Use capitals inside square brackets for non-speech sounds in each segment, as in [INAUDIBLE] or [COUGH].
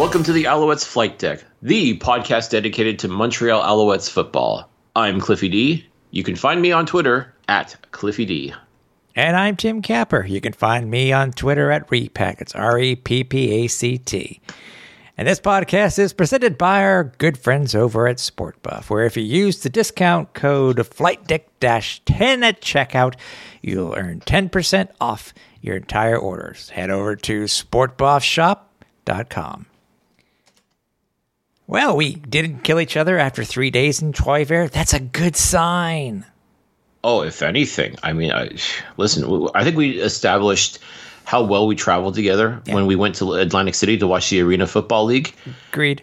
Welcome to the Alouettes Flight Deck, the podcast dedicated to Montreal Alouettes football. I'm Cliffy D. You can find me on Twitter at Cliffy D. And I'm Tim Capper. You can find me on Twitter at Repack. It's R E P P A C T. And this podcast is presented by our good friends over at SportBuff, where if you use the discount code FlightDeck-10 at checkout, you'll earn 10% off your entire orders. Head over to sportbuffshop.com. Well, we didn't kill each other after three days in Troyver. That's a good sign. Oh, if anything, I mean, I, listen, I think we established how well we traveled together Yeah. when we went to Atlantic City to watch the Arena Football League. Agreed.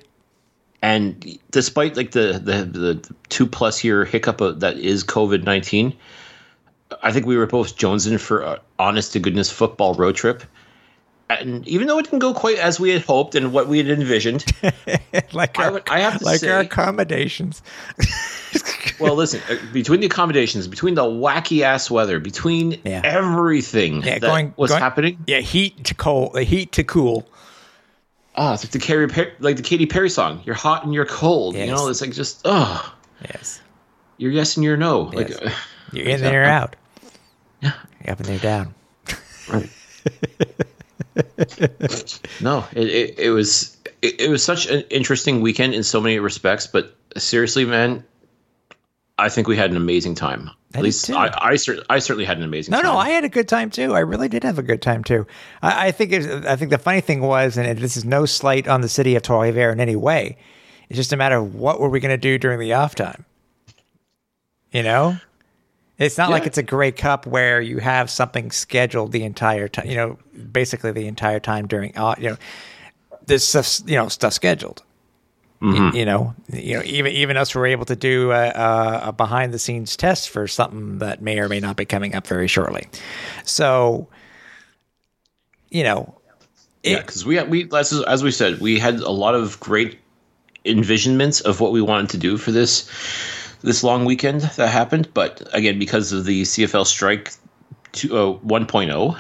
And despite like the the, the two plus year hiccup of, that is COVID nineteen, I think we were both jonesing for honest to goodness football road trip. And even though it didn't go quite as we had hoped and what we had envisioned, [LAUGHS] like I our, would- I have to like say- our accommodations. [LAUGHS] well, listen, uh, between the accommodations, between the wacky ass weather, between Yeah. everything Yeah, that going was going- happening, Yeah, heat to cold, the heat to cool. oh, it's like the Katy Perry, like the Katy Perry song. You're hot and you're cold. You know, it's like just oh, Yes, you're yes and you're no. Like, Yes. uh, you're in there, [LAUGHS] you're out. Yeah, you're up and they're down. Right. [LAUGHS] no, it, it, it was it, it was such an interesting weekend in so many respects. But seriously, man, I think we had an amazing time. I At least. I I, cer- I certainly had an amazing No, time. no, I had a good time too. I really did have a good time too. I, I think I think the funny thing was, and this is no slight on the city of Trois-Rivières in any way. It's just a matter of what were we going to do during the off time. You know, it's not like it's a Grey Cup where you have something scheduled the entire time. You know, basically the entire time during. Uh, you know, this stuff. You know, stuff scheduled. Y- You, know, you know, even even us were able to do a, a, a behind the scenes test for something that may or may not be coming up very shortly. So, you know, Yeah, because we had, we as, as we said, we had a lot of great envisionments of what we wanted to do for this this long weekend that happened. But again, because of the CFL strike two, uh, 1.0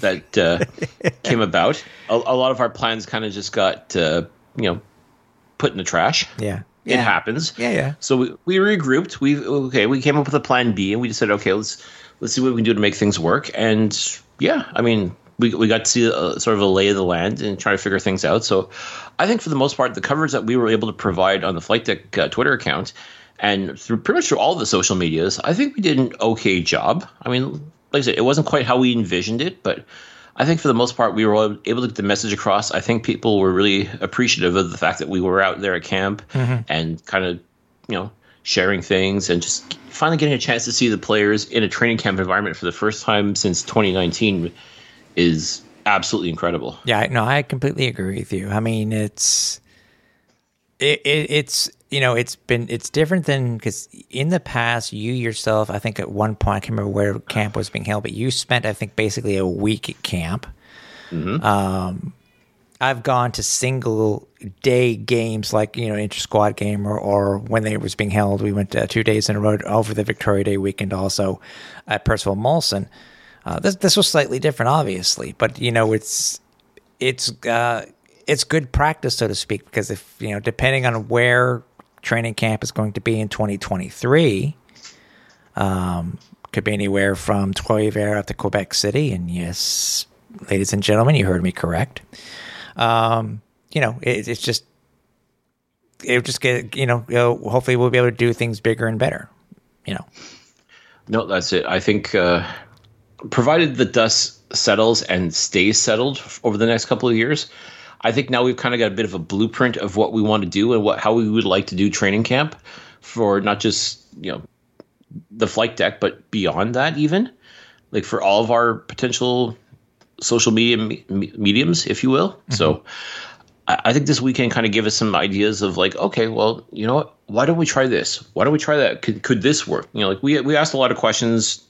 that uh, [LAUGHS] came about, a, a lot of our plans kind of just got uh, you know put in the trash. yeah, It yeah. happens. Yeah, yeah. So we, we regrouped. We okay. We came up with a plan B, and we just said, okay, let's let's see what we can do to make things work. And yeah, I mean, we we got to see a, sort of a lay of the land and try to figure things out. So I think for the most part, the coverage that we were able to provide on the Flight Deck uh, Twitter account and through pretty much through all the social medias, I think we did an okay job. I mean, like I said, it wasn't quite how we envisioned it, but. I think for the most part, we were able to get the message across. I think people were really appreciative of the fact that we were out there at camp mm-hmm. and kind of, you know, sharing things and just finally getting a chance to see the players in a training camp environment for the first time since 2019 is absolutely incredible. Yeah, no, I completely agree with you. I mean, it's it, it it's you know it's been it's different than because in the past you yourself I think at one point I can't remember where camp was being held, but you spent I think basically a week at camp. Um, I've gone to single day games like you know inter squad game or, or when they was being held. We went uh, two days in a row over the Victoria Day weekend also at Percival Molson. Uh, this this was slightly different, obviously, but you know it's it's uh, it's good practice, so to speak, because if you know, depending on where training camp is going to be in 2023, um, could be anywhere from Trois-Rivières up to Quebec City, and yes, ladies and gentlemen, you heard me correct. Um, you know, it, it's just it just get you know, you know, hopefully we'll be able to do things bigger and better. You know, No, that's it. I think, uh, provided the dust settles and stays settled over the next couple of years, I think now we've kind of got a bit of a blueprint of what we want to do and what how we would like to do training camp for not just you know the flight deck, but beyond that, even like for all of our potential social media me- me- mediums, if you will. Mm-hmm. So I, I think this weekend kind of gave us some ideas of like, okay, well, you know what? Why don't we try this? Why don't we try that? Could could this work? You know, like we we asked a lot of questions,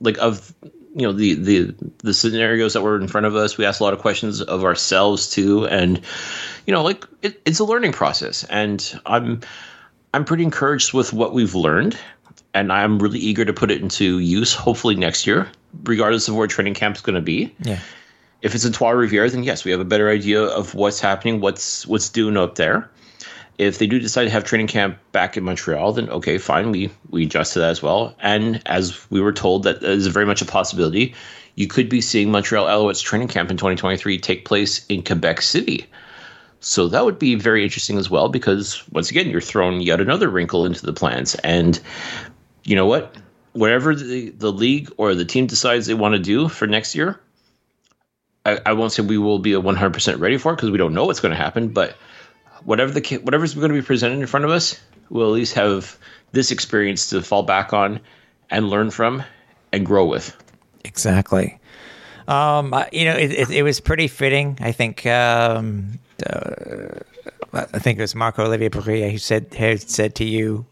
like of you know the the the scenarios that were in front of us. We asked a lot of questions of ourselves too, and you know, like it, it's a learning process, and I'm I'm pretty encouraged with what we've learned, and I'm really eager to put it into use. Hopefully next year, regardless of where training camp is going to be. Yeah. If it's in Trois Rivières, then yes, we have a better idea of what's happening, what's what's doing up there. If they do decide to have training camp back in Montreal, then okay, fine, we we adjust to that as well. And as we were told, that is very much a possibility. You could be seeing Montreal Alouettes training camp in 2023 take place in Quebec City. So that would be very interesting as well, because once again, you're throwing yet another wrinkle into the plans. And you know what? Whatever the, the league or the team decides they want to do for next year, I, I won't say we will be 100% ready for it because we don't know what's going to happen. But whatever the whatever's going to be presented in front of us, we'll at least have this experience to fall back on and learn from and grow with. Exactly. Um, you know, it, it, it, was pretty fitting. I think. Um, uh, I think it was Marco Olivier Bourrier who said said to you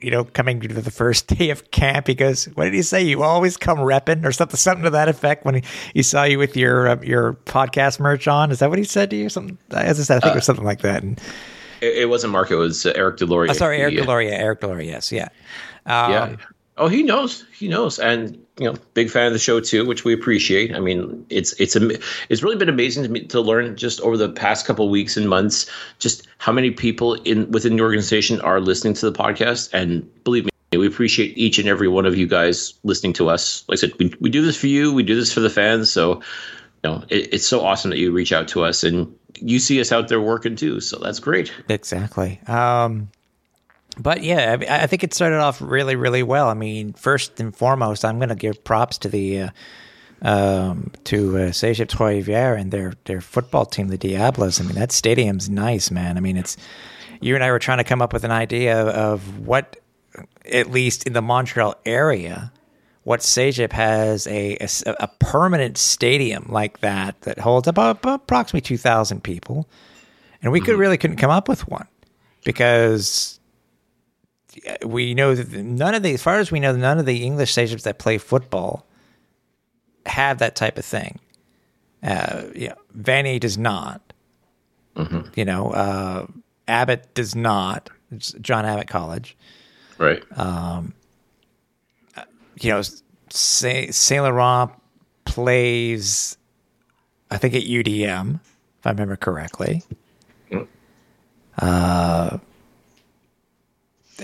you know, coming to the first [LAUGHS] day of camp, he goes, "What did he say? You always come repping, or something, something to that effect." When he, he saw you with your uh, your podcast merch on, is that what he said to you? Something, as I said, I think uh, it was something like that. And it, it wasn't Mark; it was uh, Eric Deslauriers. Oh, sorry, Eric Deslauriers. Eric Deslauriers. Yes, yeah, um, yeah. Oh, he knows. He knows, and you know, big fan of the show too, which we appreciate. I mean, it's it's it's really been amazing to me to learn just over the past couple weeks and months just how many people in within the organization are listening to the podcast. And believe me, we appreciate each and every one of you guys listening to us. Like I said, we we do this for you. We do this for the fans. So, you know, it, it's so awesome that you reach out to us and you see us out there working too. So that's great. Exactly. Um, but yeah, I, I, think it started off really, really well. I mean, first and foremost, I'm going to give props to the uh, um, to uh, Cégep Trois Rivières and their their football team, the Diablos. I mean, that stadium's nice, man. I mean, it's you and I were trying to come up with an idea of what, at least in the Montreal area, what Cégep has a, a, a permanent stadium like that that holds about, about approximately two thousand people, and we mm-hmm. could really couldn't come up with one because we know that none of the, as far as we know, none of the English stations that play football have that type of thing. Uh, yeah, Vanier does not. Mm-hmm. You know, uh, Abbott does not. It's John Abbott College. Right. Um, you know, Saint, Saint Laurent plays, I think, at UDM, if I remember correctly. Mm. Uh,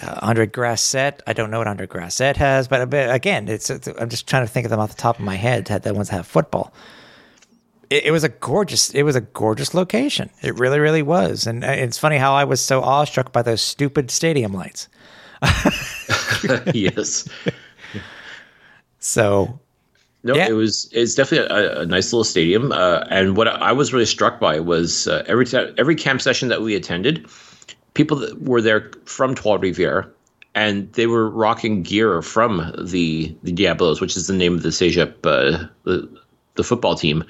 uh, Andre Grasset. I don't know what Andre Grasset has, but, but again, it's, it's, I'm just trying to think of them off the top of my head. The ones that have football. It, it, was a gorgeous. It was a gorgeous location. It really, really was. And uh, it's funny how I was so awestruck by those stupid stadium lights. [LAUGHS] yes. So. No, yeah. it was. It's definitely a, a nice little stadium. Uh, and what I was really struck by was uh, every time, every camp session that we attended people that were there from Trois Rivières, and they were rocking gear from the the Diablos, which is the name of the Cégep, uh, the the football team.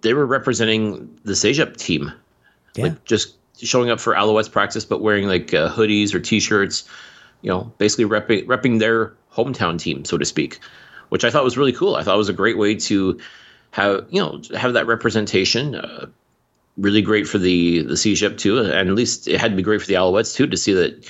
They were representing the Cégep team, yeah. like just showing up for Alouettes practice, but wearing like uh, hoodies or T-shirts. You know, basically repping, repping their hometown team, so to speak, which I thought was really cool. I thought it was a great way to have you know have that representation. Uh, really great for the the Cégep too, and at least it had to be great for the Alouettes too to see that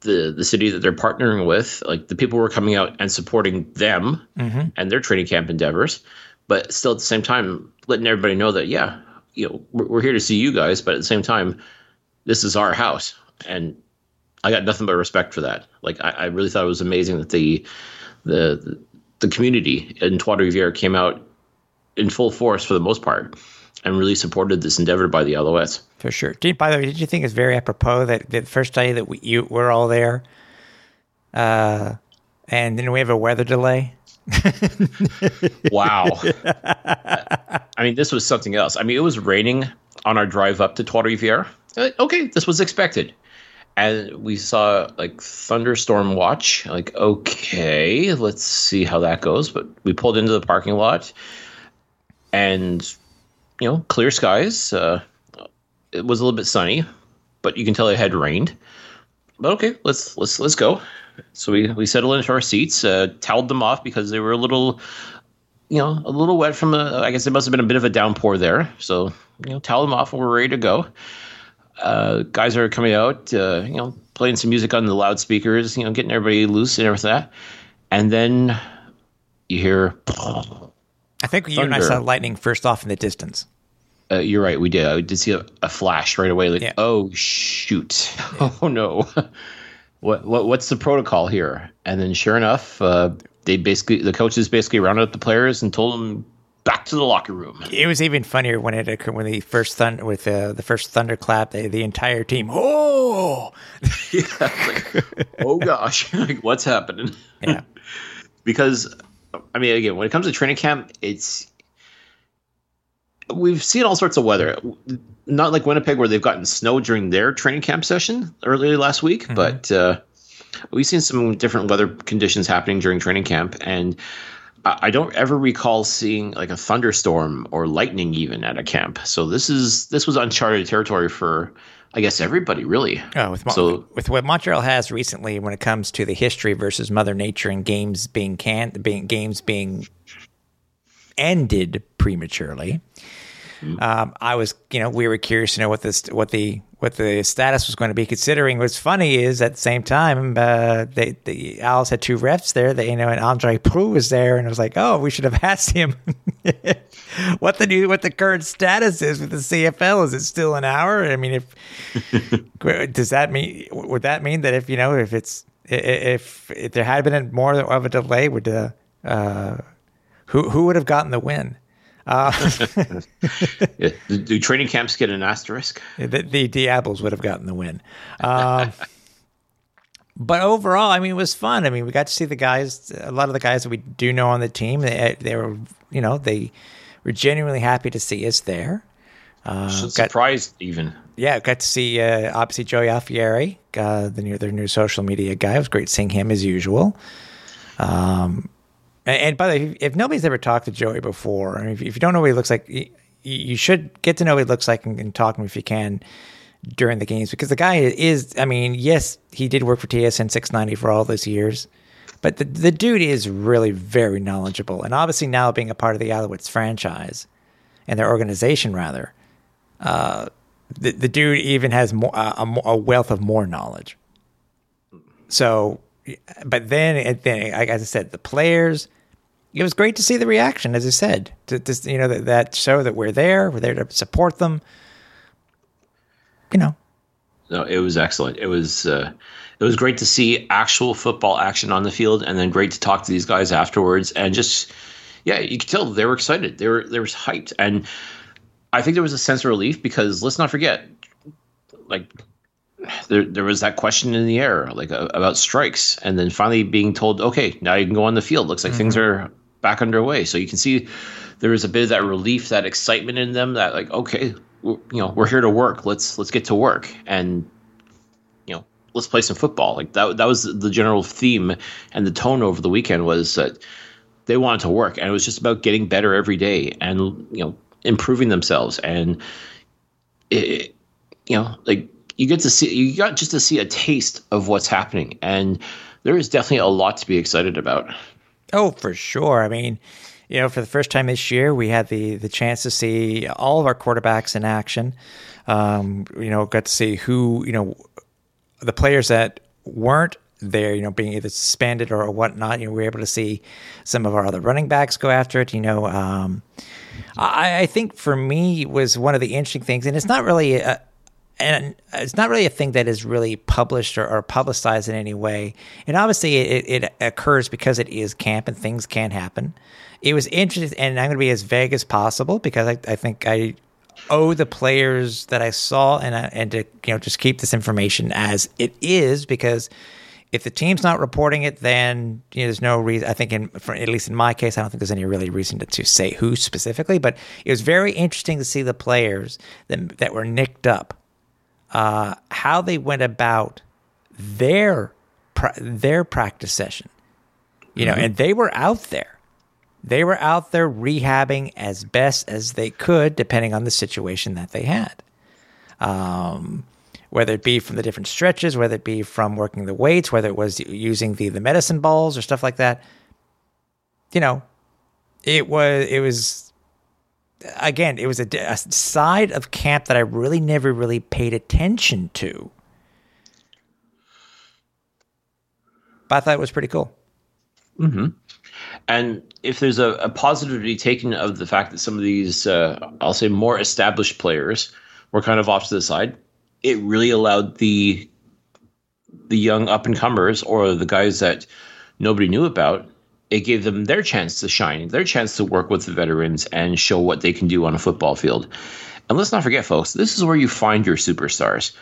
the the city that they're partnering with, like the people were coming out and supporting them mm-hmm. and their training camp endeavors, but still at the same time letting everybody know that yeah, you know we're, we're here to see you guys, but at the same time, this is our house, and I got nothing but respect for that. Like I, I really thought it was amazing that the the the community in Trois Rivières came out in full force for the most part and really supported this endeavor by the Alouettes. For sure. Did, by the way, did you think it's very apropos that the first day that we you, we're all there, uh, and then we have a weather delay? [LAUGHS] wow. I mean, this was something else. I mean, it was raining on our drive up to Trois Rivières. Okay, this was expected. And we saw like thunderstorm watch. Like, okay, let's see how that goes. But we pulled into the parking lot and you know, clear skies. Uh, it was a little bit sunny, but you can tell it had rained. But okay, let's let's let's go. So we we settled into our seats, uh, toweled them off because they were a little, you know, a little wet from a. I guess it must have been a bit of a downpour there. So you know, towel them off, and we're ready to go. Uh, guys are coming out, uh, you know, playing some music on the loudspeakers, you know, getting everybody loose and everything like that. And then you hear. I think you and I saw lightning first off in the distance. Uh, you're right. We did. I did see a, a flash right away. Like, Yeah. oh shoot! [LAUGHS] Oh no! [LAUGHS] what what what's the protocol here? And then, sure enough, uh, they basically the coaches basically rounded up the players and told them back to the locker room. It was even funnier when it occurred when the first thunder with uh, the first thunderclap. They, the entire team, oh, [LAUGHS] oh gosh, like what's happening? yeah, because I mean, again, when it comes to training camp, it's we've seen all sorts of weather. Not like Winnipeg, where they've gotten snow during their training camp session earlier last week, but uh, we've seen some different weather conditions happening during training camp, and I I don't ever recall seeing like a thunderstorm or lightning even at a camp. So this is this was uncharted territory for, I guess, everybody really. Oh, with, Mo- So- with what Montreal has recently, when it comes to the history versus Mother Nature and games being can being games being ended prematurely, um, I was you know we were curious to know what this what the what the status was going to be. Considering what's funny is at the same time uh, they the Owls had two refs there, That you know, and Andre Proulx was there, and it was like, oh, we should have [LAUGHS] asked him. What the new, what the current status is with the CFL? Is it still an hour? I mean, if [LAUGHS] does that mean would that mean that if you know if it's if, if there had been more of a delay would uh, uh who who would have gotten the win [LAUGHS] Yeah. Do, do training camps get an asterisk? the, the Diablos would have gotten the win um [LAUGHS] but overall I mean it was fun I mean we got to see the guys a lot of the guys that we do know on the team they, they were you know they were genuinely happy to see us there Uh, got- Surprised even. yeah, got to see uh, obviously Joey Alfieri, uh, the new their new social media guy. It was great seeing him as usual. Um, and, and by the way, if, if nobody's ever talked to Joey before, I mean, if, if you don't know what he looks like, you, you should get to know what he looks like and, and talk to him if you can during the games because the guy is. I mean, yes, he did work for TSN 690 for all those years. But the, the dude is really very knowledgeable. And obviously, now being a part of the Alouettes franchise and their organization, rather, the, the dude even has more, uh, a, a wealth of more knowledge. So, but then, then, like as I said, the players. It was great to see the reaction, as I said, to, to you know that, that show that we're there, we're there to support them. You know, No, it was excellent. It was uh, it was great to see actual football action on the field, and then great to talk to these guys afterwards, and just yeah, you could tell they were excited. They were they were hyped, and I think there was a sense of relief because let's not forget, like there there was that question in the air like uh, about strikes, and then finally being told, okay, now you can go on the field. Looks like things are back underway, so you can see there was a bit of that relief, that excitement in them. That like okay, you know, we're here to work. Let's let's get to work and let's play some football. Like that that was the general theme and the tone over the weekend was that they wanted to work and it was just about getting better every day and you know improving themselves and it, you know like you get to see you got just to see a taste of what's happening and there is definitely a lot to be excited about. Oh, for sure. I mean, you know, for the first time this year, we had the the chance to see all of our quarterbacks in action. Um, you know, got to see who you know the players that weren't there, you know, being either suspended or whatnot. You know, we were able to see some of our other running backs go after it. You know, um, I, I think for me was one of the interesting things, and it's not really a, and it's not really a thing that is really published or, or publicized in any way. And obviously, it, it occurs because it is camp and things can happen. It was interesting, and I'm going to be as vague as possible because I, I think I owe the players that I saw and I- and to you know just keep this information as it is because if the team's not reporting it, then you know, there's no reason. I think, in for, at least in my case, I don't think there's any really reason to, to say who specifically. But it was very interesting to see the players that that were nicked up, uh, how they went about their their practice session. You know, and they were out there. They were out there rehabbing as best as they could, depending on the situation that they had. Um, whether it be from the different stretches, whether it be from working the weights, whether it was using the the medicine balls or stuff like that. You know, it was it was again it was a, a side of camp that I really never really paid attention to. But I thought it was pretty cool. And if there's a, a positive to be taken of the fact that some of these, uh, I'll say, more established players were kind of off to the side, it really allowed the the young up and comers or the guys that nobody knew about. It gave them their chance to shine, their chance to work with the veterans and show what they can do on a football field. And let's not forget, folks, this is where you find your superstars.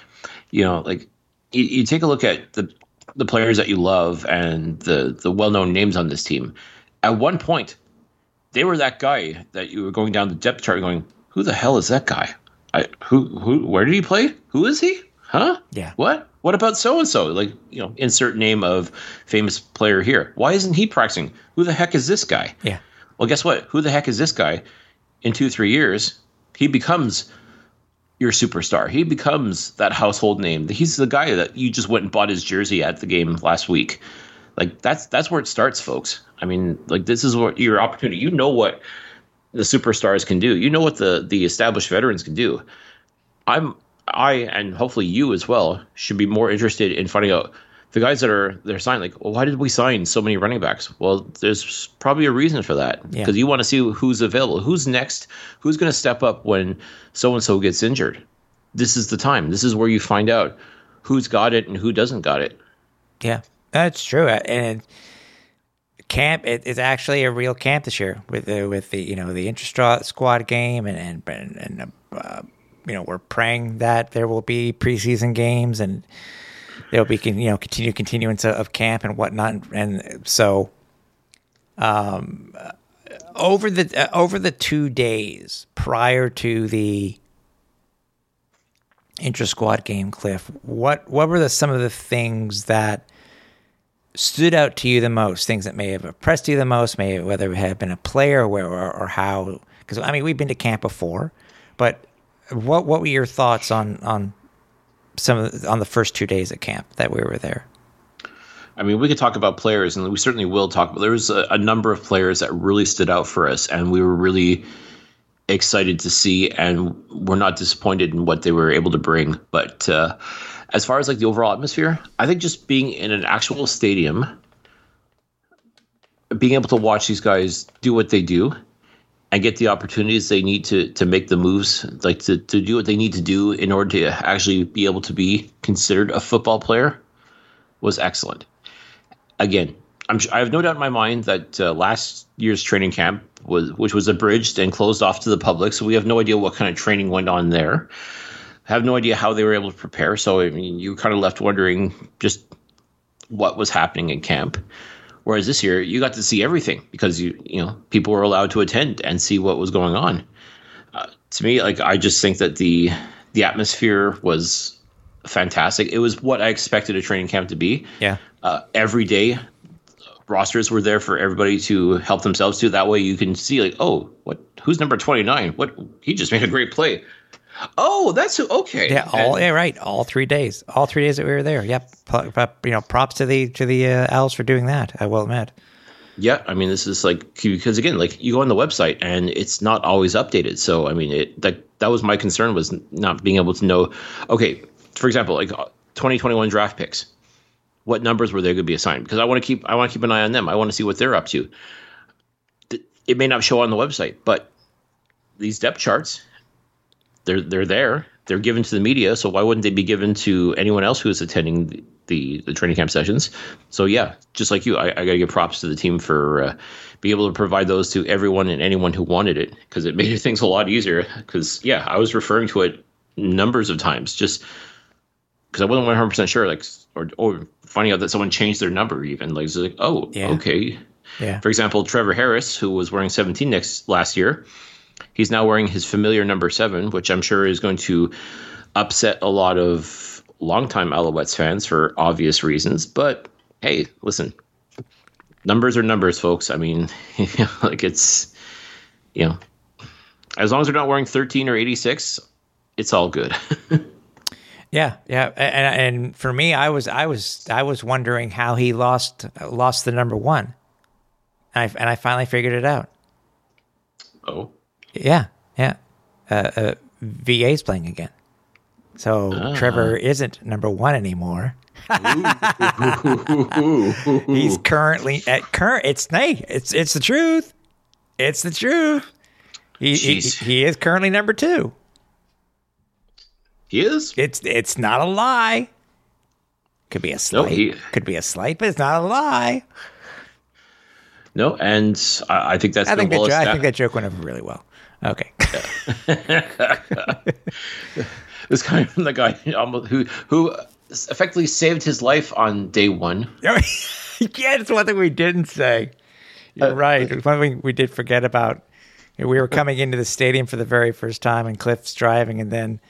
You know, like you, you take a look at the the players that you love and the the well known names on this team. At one point, they were that guy that you were going down the depth chart, going, "Who the hell is that guy? I, who who? Where did he play? Who is he? Huh? Yeah. What? What about so and so? Like you know, insert name of famous player here. Why isn't he practicing? Who the heck is this guy? Yeah. Well, guess what? Who the heck is this guy? In two three years, he becomes your superstar. He becomes that household name. He's the guy that you just went and bought his jersey at the game last week. Like that's that's where it starts, folks. I mean, like this is what your opportunity. You know what the superstars can do. You know what the the established veterans can do. I'm I and hopefully you as well should be more interested in finding out the guys that are they're signed. Like, well, why did we sign so many running backs? Well, there's probably a reason for that Yeah. because you want to see who's available, who's next, who's going to step up when so and so gets injured. This is the time. This is where you find out who's got it and who doesn't got it. Yeah, that's true. Uh, And camp, it, it's actually a real camp this year with the with the you know the intra squad game and and and, and uh, you know we're praying that there will be preseason games and there'll be you know continued continuance of camp and whatnot. And so, um, uh, over the uh, over the two days prior to the intra squad game, Cliff, what what were the some of the things that stood out to you the most? Things that may have impressed you the most, may whether it had been a player or where or, or how? Because I mean, we've been to camp before, but what what were your thoughts on on some of the, on the first two days at camp that we were there? I mean, we could talk about players, and we certainly will talk. But there was a, a number of players that really stood out for us, and we were really excited to see, and we're not disappointed in what they were able to bring. But uh, as far as like the overall atmosphere, I think just being in an actual stadium, being able to watch these guys do what they do, and get the opportunities they need to to make the moves, like to to do what they need to do in order to actually be able to be considered a football player, was excellent again, I'm, I have no doubt in my mind that uh, last year's training camp was, which was abridged and closed off to the public, so we have no idea what kind of training went on there. Have no idea how they were able to prepare. So I mean, you kind of left wondering just what was happening in camp. Whereas this year, you got to see everything because you you know people were allowed to attend and see what was going on. Uh, to me, like I just think that the the atmosphere was fantastic. It was what I expected a training camp to be Yeah, uh, every day rosters were there for everybody to help themselves to that way you can see like oh what who's number 29 what he just made a great play oh that's who okay. Yeah, all yeah, right, all three days, all three days that we were there. Yep, you know, props to the to the uh, owls for doing that. I will admit. yeah i mean this is like because again like you go on the website and it's not always updated. So i mean it that that was my concern was not being able to know okay for example like uh, 2021 draft picks what numbers were they going to be assigned? Because i want to keep i want to keep an eye on them. I want to see what they're up to. It may not show on the website but these depth charts they're they're there. They're given to the media so why wouldn't they be given to anyone else who is attending the the, the training camp sessions? So yeah just like you i, I gotta give props to the team for uh, being able to provide those to everyone and anyone who wanted it because it [LAUGHS] made things a lot easier. Because yeah i was referring to it numbers of times just because i wasn't 100% sure like or, or finding out that someone changed their number even like, it's like oh Yeah. okay. Yeah, for example, Trevor Harris, who was wearing 17 next last year, he's now wearing his familiar number seven, which I'm sure is going to upset a lot of longtime Alouettes fans for obvious reasons. But hey, listen, numbers are numbers, folks. I mean, [LAUGHS] like it's, you know, as long as they're not wearing 13 or 86, it's all good. [LAUGHS] Yeah, yeah, and and for me, I was I was I was wondering how he lost lost the number one, and I and I finally figured it out. oh, Yeah, yeah, uh, uh, VA's playing again, so Trevor isn't number one anymore. [LAUGHS] He's currently at current. It's nay, it's it's the truth. It's the truth. He, he he is currently number two. he is. It's it's not a lie. Could be a slight. he- Could be a slight, but it's not a lie. No, and I, I think that's I think, well that, jo- I think that joke went over really well. Okay. [LAUGHS] This guy from the guy who who effectively saved his life on day one. [LAUGHS] yeah, it's one thing we didn't say. You're Uh, right. It's one thing we did forget about. You know, we were coming into the stadium for the very first time, and Cliff's driving, and then,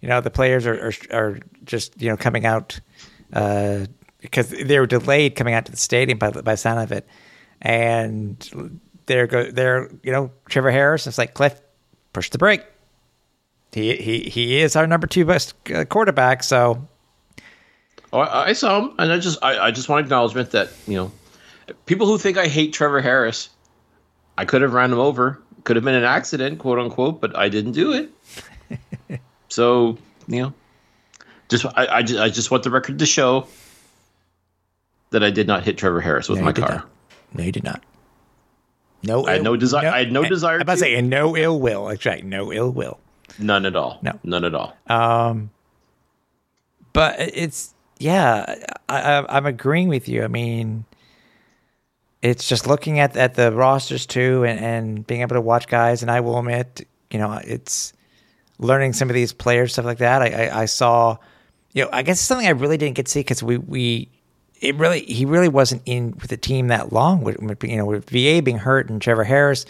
you know, the players are are, are just you know coming out uh, because they were delayed coming out to the stadium by the- by sound of it, and there go there you know Trevor Harris. It's like Cliff, push the brake. He he he is our number two best uh, quarterback. So Oh, I, I saw him, and I just I, I just want acknowledgement that you know people who think I hate Trevor Harris, I could have ran him over. Could have been an accident, quote unquote, but I didn't do it. [LAUGHS] so you know, just I, I just I just want the record to show that I did not hit Trevor Harris with No, my car. not. No, you did not. No, I had no desi- I had no desire I'm about to say, and no ill will. Right, no ill will. None at all. No. none at all. Um, but it's yeah, I, I, I'm agreeing with you. I mean, it's just looking at at the rosters too, and, and being able to watch guys. And I will admit, you know, it's learning some of these players stuff like that. I I, I saw, you know, I guess something I really didn't get to see because we we. It really, he really wasn't in with the team that long. With, you know, with VA being hurt and Trevor Harris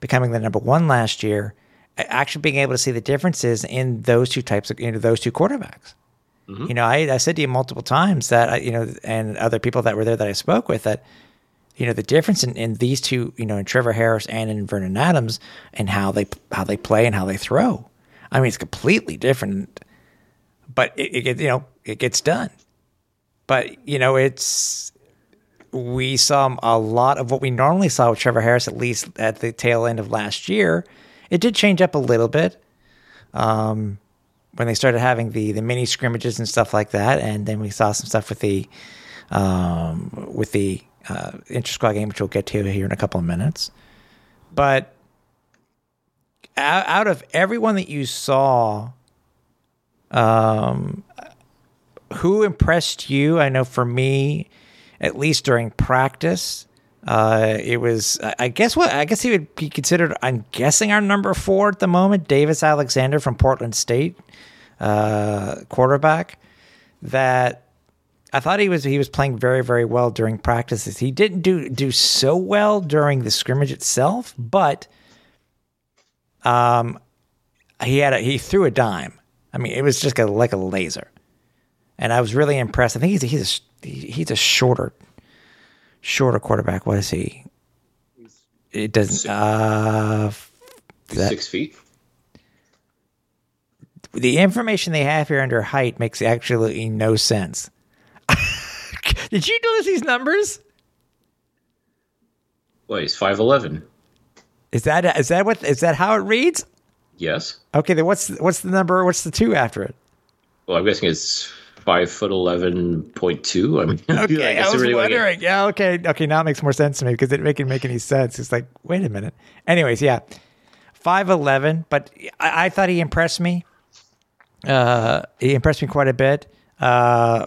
becoming the number one last year, actually being able to see the differences in those two types of, you know, those two quarterbacks. Mm-hmm. You know, I, I said to you multiple times that, I, you know, and other people that were there that I spoke with that, you know, the difference in, in these two, you know, in Trevor Harris and in Vernon Adams and how they, how they play and how they throw. I mean, it's completely different, but it, it gets, you know, it gets done. But, you know, it's, we saw a lot of what we normally saw with Trevor Harris, at least at the tail end of last year. It did change up a little bit when they started having the the mini scrimmages and stuff like that, and then we saw some stuff with the um, with the uh, inter squad game, which we'll get to here in a couple of minutes. But out, out of everyone that you saw, um, who impressed you? I know for me, at least during practice. Uh, it was, I guess what, I guess he would be considered, I'm guessing our number four at the moment, Davis Alexander from Portland State, uh, quarterback that I thought he was, he was playing very, very well during practices. He didn't do, do so well during the scrimmage itself, but, um, he had a, he threw a dime. I mean, it was just a, like a laser. And I was really impressed. I think he's, a, he's a, he's a shorter, shorter quarterback. What is he? It doesn't. Uh, that- Six feet. the information they have here under height makes absolutely no sense. [LAUGHS] Did you notice these numbers? Well, he's five eleven. Is that is that what is that how it reads? Yes. Okay, then what's what's the number? What's the two after it? Well, I'm guessing it's five foot eleven point two. I mean, [LAUGHS] Okay, I, guess was really wondering. Yeah, okay, okay. Now it makes more sense to me because it didn't make any sense. It's like, wait a minute. Anyways, yeah, five eleven. But I, I thought he impressed me. Uh, he impressed me quite a bit. Uh,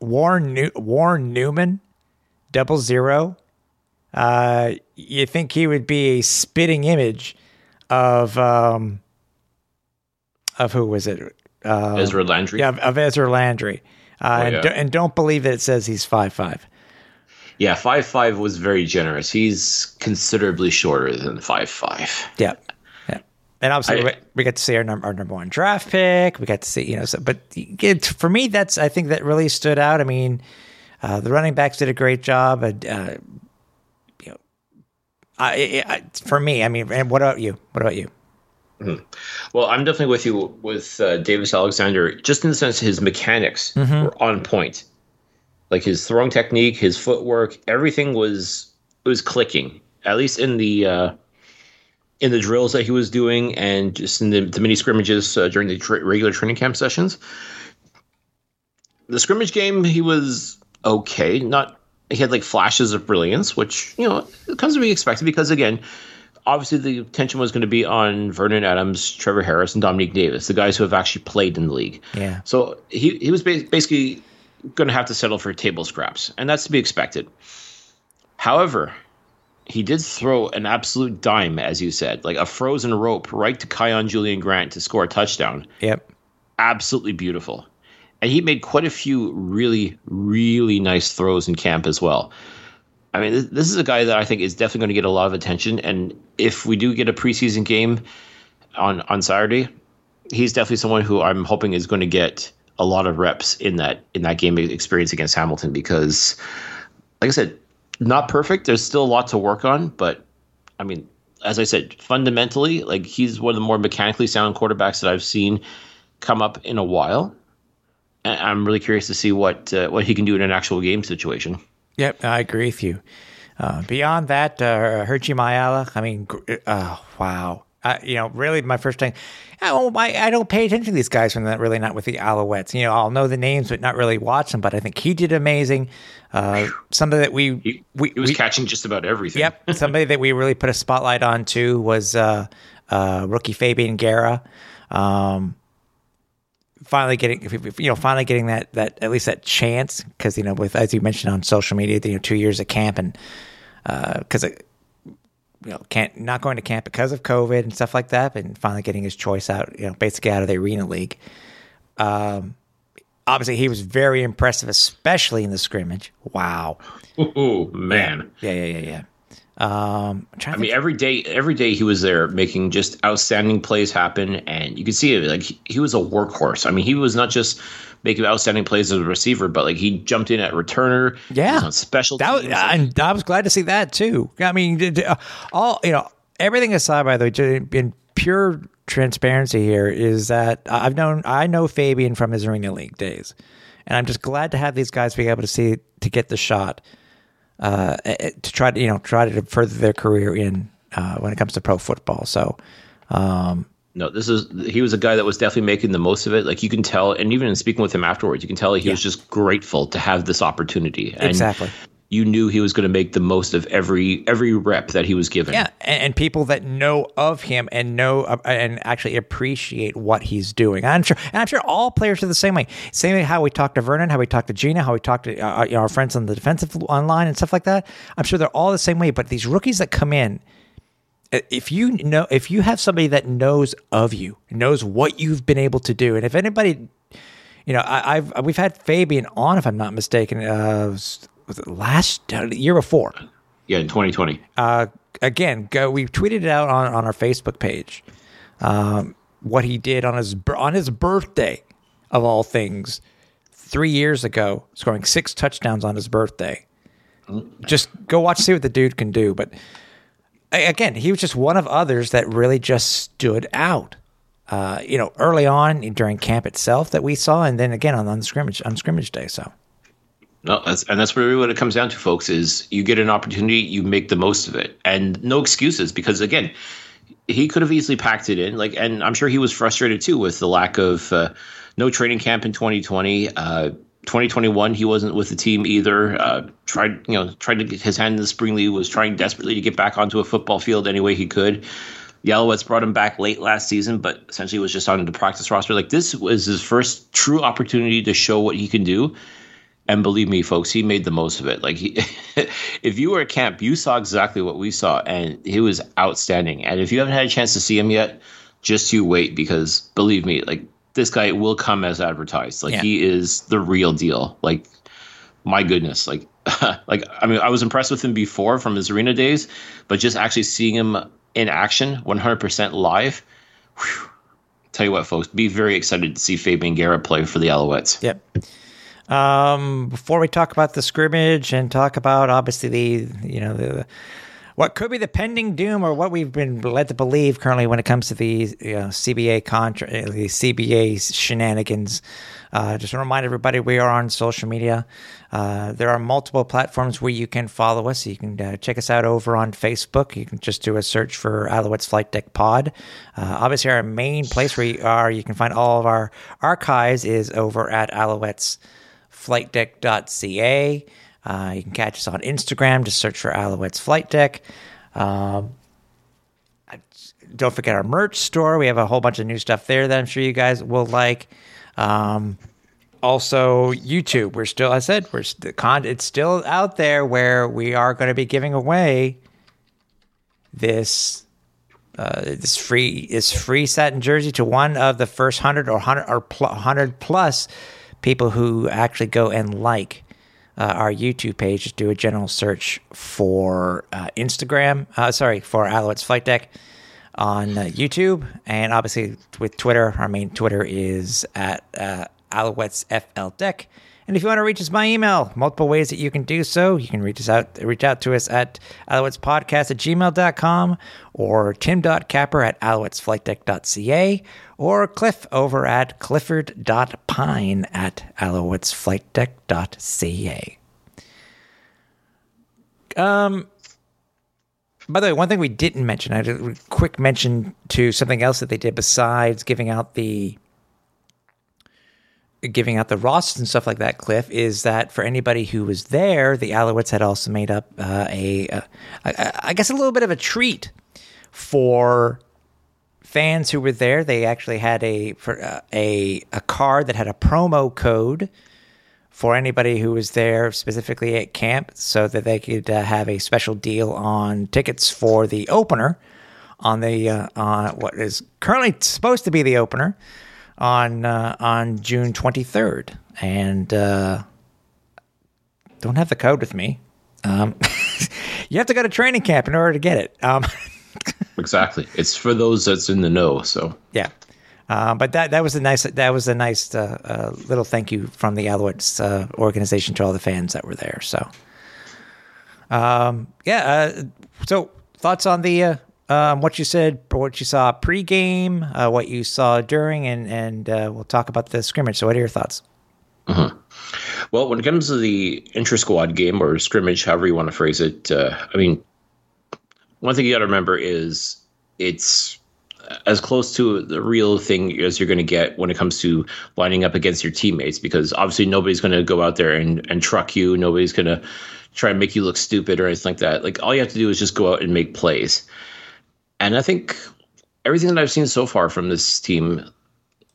Warren New- Warren Newman, double zero. Uh, you think he would be a spitting image of um of who was it? Uh, Ezra Landry. yeah, of, Ezra Landry. Uh, and, yeah. do, and don't believe that it says he's five five. Yeah, five five was very generous. He's considerably shorter than five five. Yeah, yeah. And obviously, I- we, we got to see our number, our number one draft pick. We got to see, you know, so, but it, for me, that's I think that really stood out. I mean, uh, the running backs did a great job. Uh, uh, you know, I, I, I- for me, I mean, and what about you? What about you? Well, I'm definitely with you with uh, Davis Alexander, just in the sense his mechanics were on point. Like his throwing technique, his footwork, everything was was clicking. At least in the uh, in the drills that he was doing, and just in the, the mini scrimmages uh, during the tra- regular training camp sessions. The scrimmage game, he was okay. Not he had like flashes of brilliance, which you know comes to be expected because again, obviously the attention was going to be on Vernon Adams, Trevor Harris, and Dominique Davis, the guys who have actually played in the league. Yeah. So he he was ba- basically going to have to settle for table scraps, and that's to be expected. However, he did throw an absolute dime, as you said, like a frozen rope right to Kaion Julien-Grant to score a touchdown. Yep. Absolutely beautiful. And he made quite a few really, really nice throws in camp as well. I mean, this, is a guy that I think is definitely going to get a lot of attention. And if we do get a preseason game on on Saturday, he's definitely someone who I'm hoping is going to get a lot of reps in that in that game experience against Hamilton because, like I said, not perfect. There's still a lot to work on, but I mean, as I said, fundamentally, like he's one of the more mechanically sound quarterbacks that I've seen come up in a while. And I'm really curious to see what uh, what he can do in an actual game situation. Yep, I agree with you. Uh, beyond that, uh, Hergy Mayala, I mean, oh, wow. Uh, you know, really, my first time, oh, I, I don't pay attention to these guys when they're really not with the Alouettes. You know, I'll know the names, but not really watch them. But I think he did amazing. Uh, somebody that we, He, we, he was we catching just about everything. Yep. [LAUGHS] Somebody that we really put a spotlight on too was uh, uh, rookie Fabian Guerra. Um, finally getting, you know, finally getting that that at least that chance because you know, with as you mentioned on social media, you know, two years of camp and because you know can't not going to camp because of COVID and stuff like that, and finally getting his choice out, you know, basically out of the arena league. Um, obviously, he was very impressive, especially in the scrimmage. Wow. Oh man. Yeah, yeah, yeah, yeah. Um, I mean, every day, every day he was there making just outstanding plays happen, and you could see it. Like he, was a workhorse. I mean, he was not just making outstanding plays as a receiver, but like he jumped in at returner. Yeah. on special That was, and I was glad to see that too. I mean, uh, all you know, everything aside, by the way, in pure transparency here is that I've known I know Fabian from his arena league days, and I'm just glad to have these guys be able to see to get the shot uh, eh, to try to you know try to further their career in uh, when it comes to pro football. So. Um, No, this is he was a guy that was definitely making the most of it. Like you can tell, and even in speaking with him afterwards, you can tell he was just grateful to have this opportunity. And Exactly. You knew he was going to make the most of every every rep that he was given. Yeah, and, and people that know of him and know uh, and actually appreciate what he's doing. I'm sure, and I'm sure all players are the same way. Same way how we talk to Vernon, how we talk to Geno, how we talk to uh, know, our friends on the defensive online and stuff like that. I'm sure they're all the same way. But these rookies that come in, uh, if you know, if you have somebody that knows of you, knows what you've been able to do, and if anybody, you know, I, I've we've had Fabian on, if I'm not mistaken, uh, was, it last uh, year before? Yeah, in 2020. uh, again, go. We tweeted it out on, on our Facebook page. Um, what he did on his on his birthday, of all things, three years ago, scoring six touchdowns on his birthday. Just go watch, see what the dude can do. But again, he was just one of others that really just stood out. Uh, you know, early on during camp itself that we saw, and then again on, on scrimmage on scrimmage day. So No, that's, and that's really what it comes down to, folks. Is you get an opportunity, you make the most of it, and no excuses. Because again, he could have easily packed it in. Like, and I'm sure he was frustrated too with the lack of uh, no training camp in 2020. Uh, 2021, he wasn't with the team either. Uh, tried, you know, tried to get his hand in the spring league. Was trying desperately to get back onto a football field any way he could. Alouettes brought him back late last season, but essentially was just on the practice roster. Like this was his first true opportunity to show what he can do. And believe me, folks, he made the most of it. Like, he, [LAUGHS] if you were at camp, you saw exactly what we saw, and he was outstanding. And if you haven't had a chance to see him yet, just you wait because believe me, like this guy will come as advertised. Like Yeah. he is the real deal. Like, my goodness, like, [LAUGHS] like I mean, I was impressed with him before from his arena days, but just actually seeing him in action, 100% live. Whew, tell you what, folks, be very excited to see Fabian Guerra play for the Alouettes. Yep. Um, before we talk about the scrimmage and talk about obviously the you know the what could be the pending doom or what we've been led to believe currently when it comes to the you know, CBA contra- uh, the CBA shenanigans. Uh, just to remind everybody, we are on social media. Uh, there are multiple platforms where you can follow us. You can uh, check us out over on Facebook. You can just do a search for Alouettes Flight Deck Pod. Uh, obviously, our main place where you are, you can find all of our archives is over at alouettesflightdeck.ca. Uh, you can catch us on Instagram. Just search for Alouettes Flight Deck. Um, don't forget our merch store. We have a whole bunch of new stuff there that I'm sure you guys will like. Um, also, YouTube. We're still, I said, we're st- con- it's still out there where we are going to be giving away this uh, this free this free satin jersey to one of the first hundred or hundred or pl- hundred plus people who actually go and like uh, our YouTube page. Just do a general search for uh, Instagram. Uh, sorry, for Alouettes Flight Deck on uh, YouTube, and obviously with Twitter. Our main Twitter is at uh, Alouettes FL Deck. And if you want to reach us by email, multiple ways that you can do so. You can reach us out reach out to us at alouettespodcast at gmail.com or tim.capper at alouettesflightdeck.ca or Cliff over at clifford.pine at alouettesflightdeck.ca. Um, by the way, one thing we didn't mention, I did a quick mention to something else that they did besides giving out the giving out the rosters and stuff like that. Cliff is that for anybody who was there, the Alouettes had also made up uh, a, a, I guess, a little bit of a treat for fans who were there. They actually had a for uh, a a card that had a promo code for anybody who was there specifically at camp so that they could uh, have a special deal on tickets for the opener on the uh, on what is currently supposed to be the opener on uh, on June 23rd and uh, don't have the code with me. Um, [LAUGHS] you have to go to training camp in order to get it. Um, [LAUGHS] exactly. It's for those that's in the know so. Yeah. Uh, but that that was a nice that was a nice uh, uh, little thank you from the Alouettes uh, organization to all the fans that were there. So, um, yeah. Uh, so thoughts on the um, what you said, what you saw pregame, what you saw during, and and we'll talk about the scrimmage. So, what are your thoughts? Mm-hmm. Well, when it comes to the intra squad game or scrimmage, however you want to phrase it, I mean, one thing you got to remember is it's as close to the real thing as you're going to get when it comes to lining up against your teammates because obviously nobody's going to go out there and, and truck you nobody's going to try and make you look stupid or anything like that like all you have to do is just go out and make plays and i think everything that i've seen so far from this team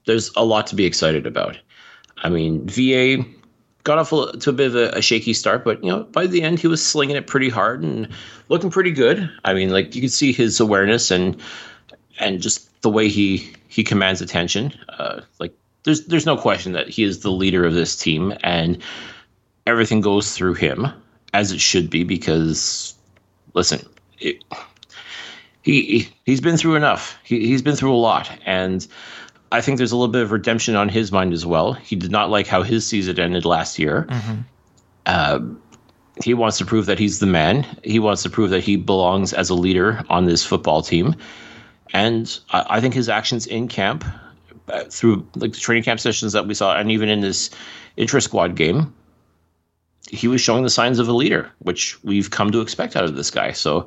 there's a lot to be excited about i mean va got off to a bit of a, a, shaky start, but you know, by the end he was slinging it pretty hard and looking pretty good. I mean, like you could see his awareness and and just the way he he commands attention. Uh, like there's there's no question that he is the leader of this team, and everything goes through him as it should be. Because listen, it, he he's been through enough. He he's been through a lot, and I think there's a little bit of redemption on his mind as well. He did not like how his season ended last year. Mm-hmm. Uh, he wants to prove that he's the man. He wants to prove that he belongs as a leader on this football team and I, I think his actions in camp, uh, through like the training camp sessions that we saw, and even in this intra squad game, he was showing the signs of a leader, which we've come to expect out of this guy. So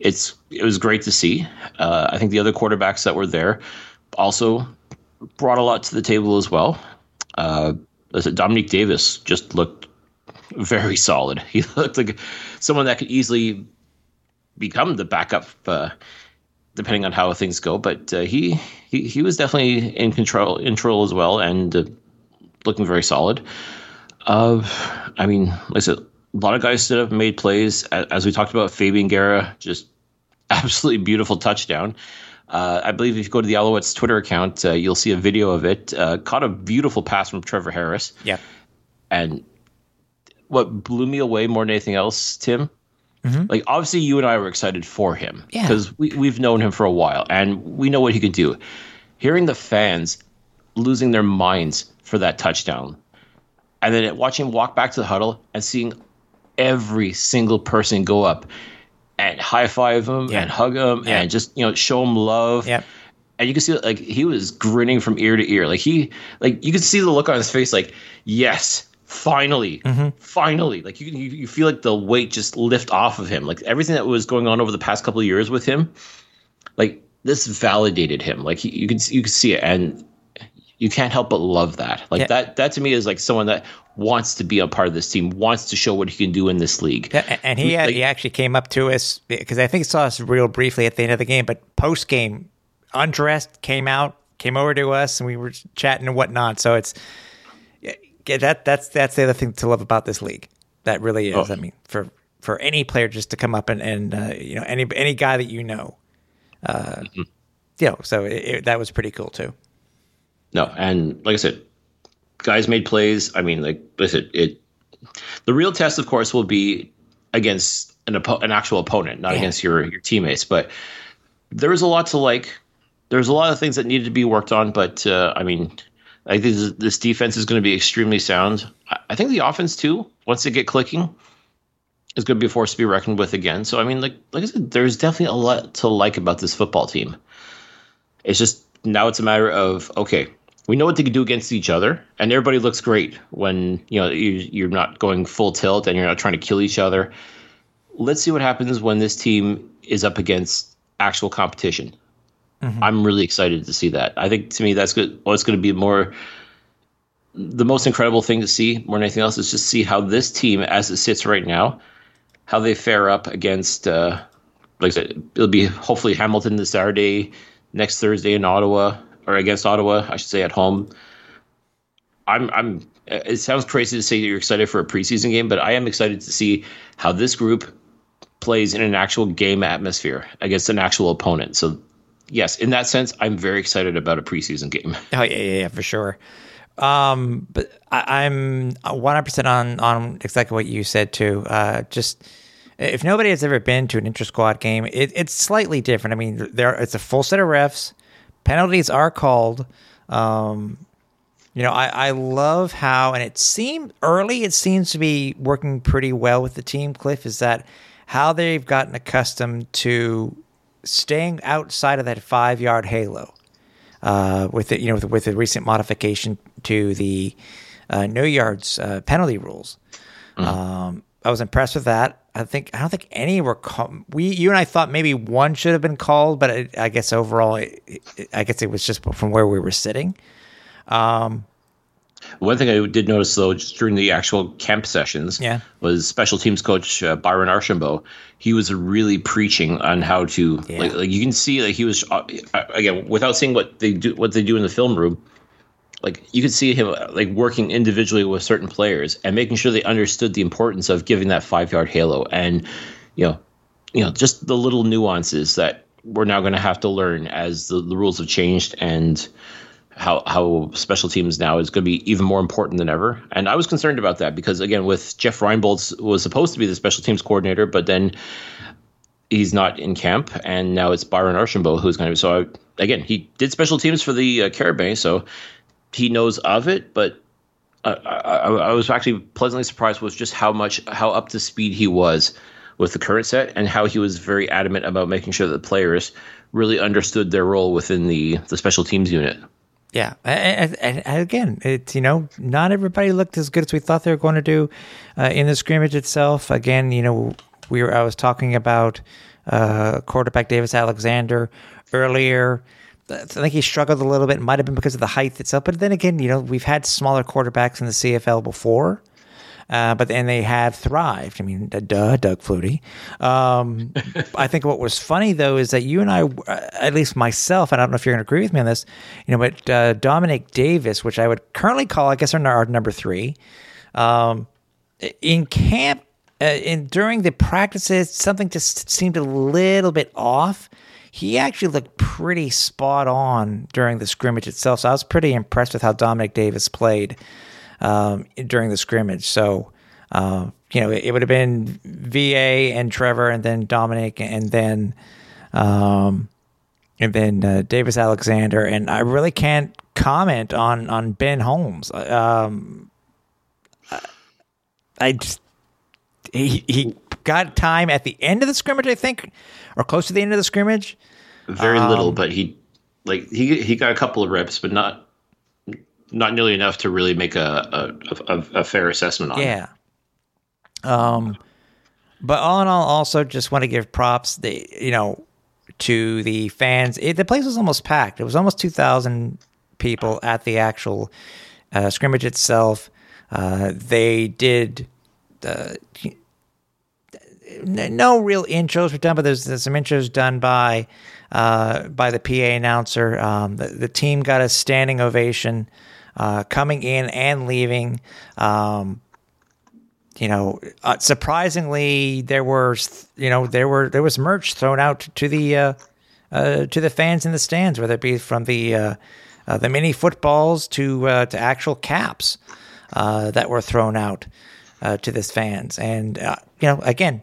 it's it was great to see. Uh, I think the other quarterbacks that were there also brought a lot to the table as well. Uh, Dominique Davis just looked very [LAUGHS] solid. He looked like someone that could easily become the backup uh, depending on how things go. But uh, he, he he was definitely in control in control as well, and uh, looking very solid. Uh, I mean, like I said, a lot of guys that have made plays. As we talked about, Fabian Guerra, just absolutely beautiful touchdown. Uh, I believe if you go to the Alouettes Twitter account, uh, you'll see a video of it. Uh, caught a beautiful pass from Trevor Harris. Yeah. And what blew me away more than anything else, Tim, Mm-hmm. Like obviously, you and I were excited for him because yeah. we we've known him for a while and we know what he can do. Hearing the fans losing their minds for that touchdown, and then watching him walk back to the huddle and seeing every single person go up and high five him Yeah. and hug him Yeah. and just you know show him love. Yep. And you can see like he was grinning from ear to ear. Like he like you could see the look on his face. Like yes, finally, Mm-hmm. finally. Like you, you you feel like the weight just lift off of him. Like everything that was going on over the past couple of years with him, like this validated him. Like he, you could you could see it, and you can't help but love that. Like Yeah. that that to me is like someone that wants to be a part of this team, wants to show what he can do in this league. Yeah, and he Like- he actually came up to us because I think he saw us real briefly at the end of the game, but post game, undressed, came out, came over to us, and we were chatting and whatnot. So it's yeah, that that's that's the other thing to love about this league. That really is. Oh. I mean, for for any player just to come up and and uh, you know any any guy that you know, uh, Mm-hmm. you know, so it, it, that was pretty cool too. No, and like I said, guys made plays. I mean, like I said, it. The real test, of course, will be against an oppo- an actual opponent, not Yeah. against your your teammates. But there was a lot to like. There's a lot of things that needed to be worked on, but uh, I mean, I think this, this defense is going to be extremely sound. I, I think the offense too, once they get clicking, is going to be a force to be reckoned with again. So I mean, like like I said, there's definitely a lot to like about this football team. It's just now it's a matter of okay, we know what they can do against each other, and everybody looks great when you know you, you're not going full tilt and you're not trying to kill each other. Let's see what happens when this team is up against actual competition. I'm really excited to see that. I think to me that's good. What's going to be more the most incredible thing to see more than anything else is just see how this team, as it sits right now, how they fare up against. Uh, like I said, it'll be hopefully Hamilton this Saturday, next Thursday in Ottawa or against Ottawa, I should say at home. I'm I'm. It sounds crazy to say that you're excited for a preseason game, but I am excited to see how this group plays in an actual game atmosphere against an actual opponent. So, yes, in that sense, I'm very excited about a preseason game. [LAUGHS] Oh yeah, yeah, yeah, for sure. Um, but I, I'm 100 percent on on exactly what you said too. Uh, just if nobody has ever been to an inter squad game, it, it's slightly different. I mean, there it's a full set of refs. Penalties are called. Um, you know, I, I love how, and it seemed early, it seems to be working pretty well with the team, Cliff, is that how they've gotten accustomed to staying outside of that five yard halo uh, with the, you know with, with the recent modification to the uh, no yards uh, penalty rules. Um, I was impressed with that. I think I don't think any were called. We you and I thought maybe one should have been called, but it, I guess overall, it, it, I guess it was just from where we were sitting. One thing I did notice though, just during the actual camp sessions, Yeah. was special teams coach uh, Byron Archambault. He was really preaching on how to, Yeah. like, like you can see, like he was uh, again without seeing what they do, what they do in the film room. Like you could see him uh, like working individually with certain players and making sure they understood the importance of giving that five yard halo and you know, you know, just the little nuances that we're now going to have to learn as the, the rules have changed and how how special teams now is going to be even more important than ever. And I was concerned about that because again, with Jeff Reinebold was supposed to be the special teams coordinator, but then he's not in camp, and now it's Byron Archambault who's going to. be So I, again, he did special teams for the uh, Carabin, so he knows of it, but. I, I, I was actually pleasantly surprised with just how much how up to speed he was with the current set and how he was very adamant about making sure that the players really understood their role within the the special teams unit. Yeah, and, and, and again, it's you know not everybody looked as good as we thought they were going to do uh, in the scrimmage itself. Again, you know we were I was talking about uh, quarterback Davis Alexander earlier. I think he struggled a little bit. It might have been because of the height itself, but then again, you know we've had smaller quarterbacks in the CFL before. Uh, but then they have thrived. I mean, duh, Doug Flutie. Um, [LAUGHS] I think what was funny though is that you and I, uh, at least myself, and I don't know if you're going to agree with me on this, you know, but uh, Dominique Davis, which I would currently call, I guess, our, our number three, um, in camp, uh, in during the practices, something just seemed a little bit off. He actually looked pretty spot on during the scrimmage itself. So I was pretty impressed with how Dominique Davis played um, during the scrimmage. So, uh, you know, it, it would have been VA and Trevor, and then Dominique, and then, um, and then uh, Davis Alexander. And I really can't comment on on Ben Holmes. Um, I just he he got time at the end of the scrimmage, I think, or close to the end of the scrimmage. Very little, but he like he he got a couple of reps, but not not nearly enough to really make a a, a, a fair assessment on. it. Yeah. Um, but all in all, also just want to give props. The you know to the fans. It, the place was almost packed. It was almost two thousand people at the actual uh, scrimmage itself. Uh, they did. Uh, no real intros were done, but there's, there's some intros done by uh, by the PA announcer. Um, the, the team got a standing ovation uh, coming in and leaving. Um, you know, uh, surprisingly, there were you know there were there was merch thrown out to the uh, uh, to the fans in the stands, whether it be from the uh, the mini footballs to to actual caps that were thrown out to the fans. And you know, again,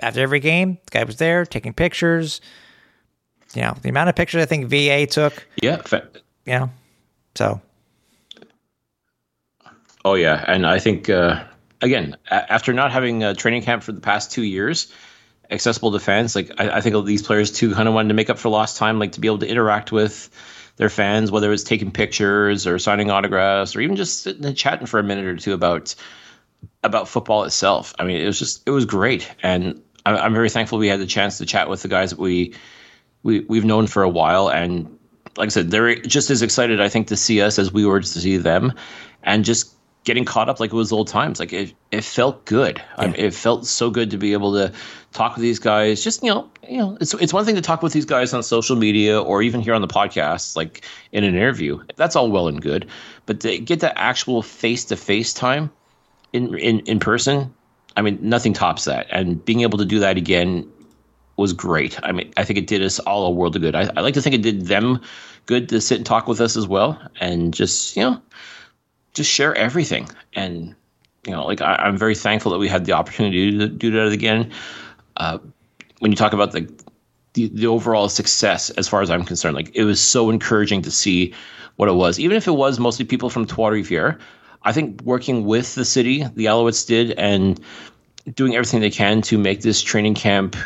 after every game, the guy was there taking pictures. You know, the amount of pictures I think VA took. Yeah. You know, so Oh yeah, and I think uh, again a- after not having a training camp for the past two years, accessible to fans, like I, I think these players too kind of wanted to make up for lost time, like to be able to interact with their fans, whether it's taking pictures or signing autographs or even just sitting and chatting for a minute or two about about football itself. I mean, it was just it was great, and I'm, very thankful we had the chance to chat with the guys that we we we've known for a while, and like I said, they're just as excited I think to see us as we were to see them, and just getting caught up like it was old times. Like it, it felt good. I mean, it felt so good to be able to talk with these guys. Just you know, you know, it's it's one thing to talk with these guys on social media or even here on the podcast, like in an interview. That's all well and good, but to get that actual face to face time in in in person, I mean, nothing tops that. And being able to do that again was great. I mean, I think it did us all a world of good. I, I like to think it did them good to sit and talk with us as well, and just you know, just share everything. And you know, like I, I'm very thankful that we had the opportunity to do that again. Uh, when you talk about the, the the overall success, as far as I'm concerned, like it was so encouraging to see what it was, even if it was mostly people from Trois Rivières. I think working with the city, the Alouettes did, and doing everything they can to make this training camp,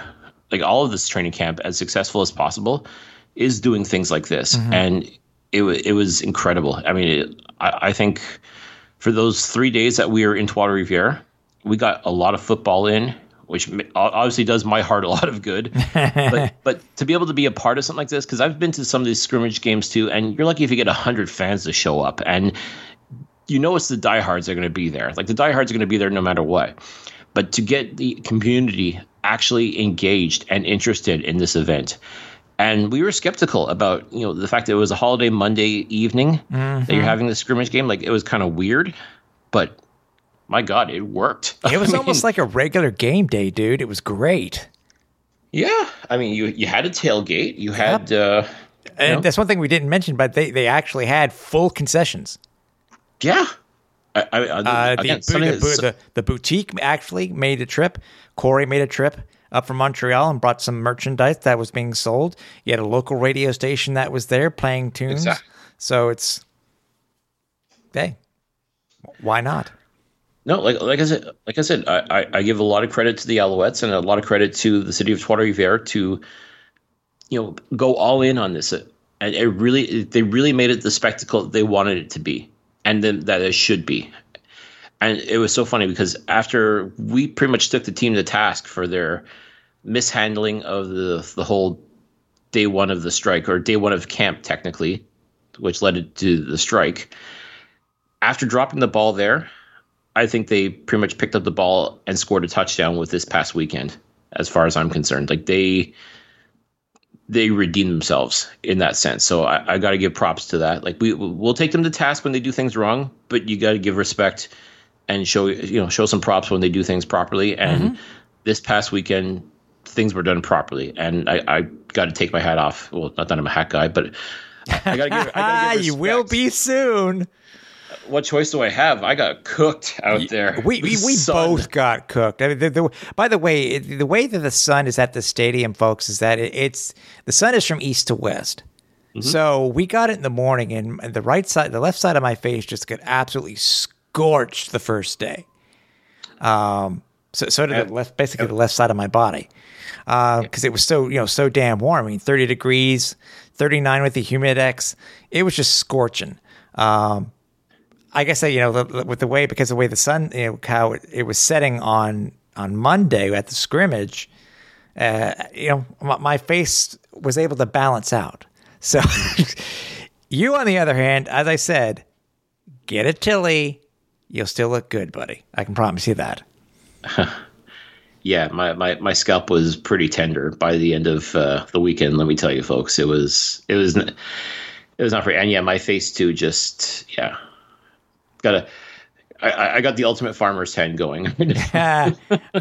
like all of this training camp, as successful as possible, is doing things like this, mm-hmm. and it it was incredible. I mean, it, I, I think for those three days that we were in Trois Rivières, we got a lot of football in, which obviously does my heart a lot of good. [LAUGHS] but but to be able to be a part of something like this, because I've been to some of these scrimmage games too, and you're lucky if you get hundred fans to show up, and you know it's the diehards are going to be there. Like the diehards are going to be there no matter what. But to get the community actually engaged and interested in this event. And we were skeptical about, you know, the fact that it was a holiday Monday evening that you're having the scrimmage game. Like it was kind of weird, but my God, it worked. it was [LAUGHS] I almost like a regular game day, dude. It was great. yeah. I mean, you you had a tailgate, you had uh, And know? that's one thing we didn't mention, but they, they actually had full concessions. Yeah. I, I, Uh, the, again, the, the, the boutique actually made a trip. Corey made a trip up from Montreal and brought some merchandise that was being sold. You had a local radio station that was there playing tunes. Exact- So it's, hey, why not? No, like like I said, like I said, I, I, I give a lot of credit to the Alouettes and a lot of credit to the city of Trois Rivières to, you know, go all in on this. And it really, they really made it the spectacle they wanted it to be, and then that it should be. And it was so funny because after we pretty much took the team to task for their mishandling of the the whole day one of the strike or day one of camp technically, which led to the strike. After dropping the ball there, I think they pretty much picked up the ball and scored a touchdown with this past weekend, as far as I'm concerned. Like they they redeem themselves in that sense. So I, I got to give props to that. Like we we'll take them to task when they do things wrong, but you got to give respect and show you know show some props when they do things properly. And mm-hmm. this past weekend, things were done properly, and I, I got to take my hat off. Well, not that I'm a hat guy, but I got to give. I gotta give [LAUGHS] you will be soon. What choice do I have? I got cooked out there. We we, The we both got cooked. I mean, the, the, by the way, it, the way that the sun is at the stadium, folks, is that it, it's the sun is from east to west. So we got it in the morning, and the right side, the left side of my face just got absolutely scorched the first day. Um, So, so did the left, basically the left side of my body, because it was so you know so damn warm. I mean, thirty degrees, thirty nine with the humidex. It was just scorching. Um, I guess you know with the way because the way the sun you know how it, it was setting on on Monday at the scrimmage, uh, you know my, my face was able to balance out. [LAUGHS] So you, on the other hand, as I said, get a tilly, you'll still look good, buddy. I can promise you that. [LAUGHS] yeah, my, my, my scalp was pretty tender by the end of uh, the weekend. Let me tell you, folks, it was it was it was not free. And yeah, my face too. Just yeah, got a. I, I got the ultimate farmer's tan going. [LAUGHS] [LAUGHS] I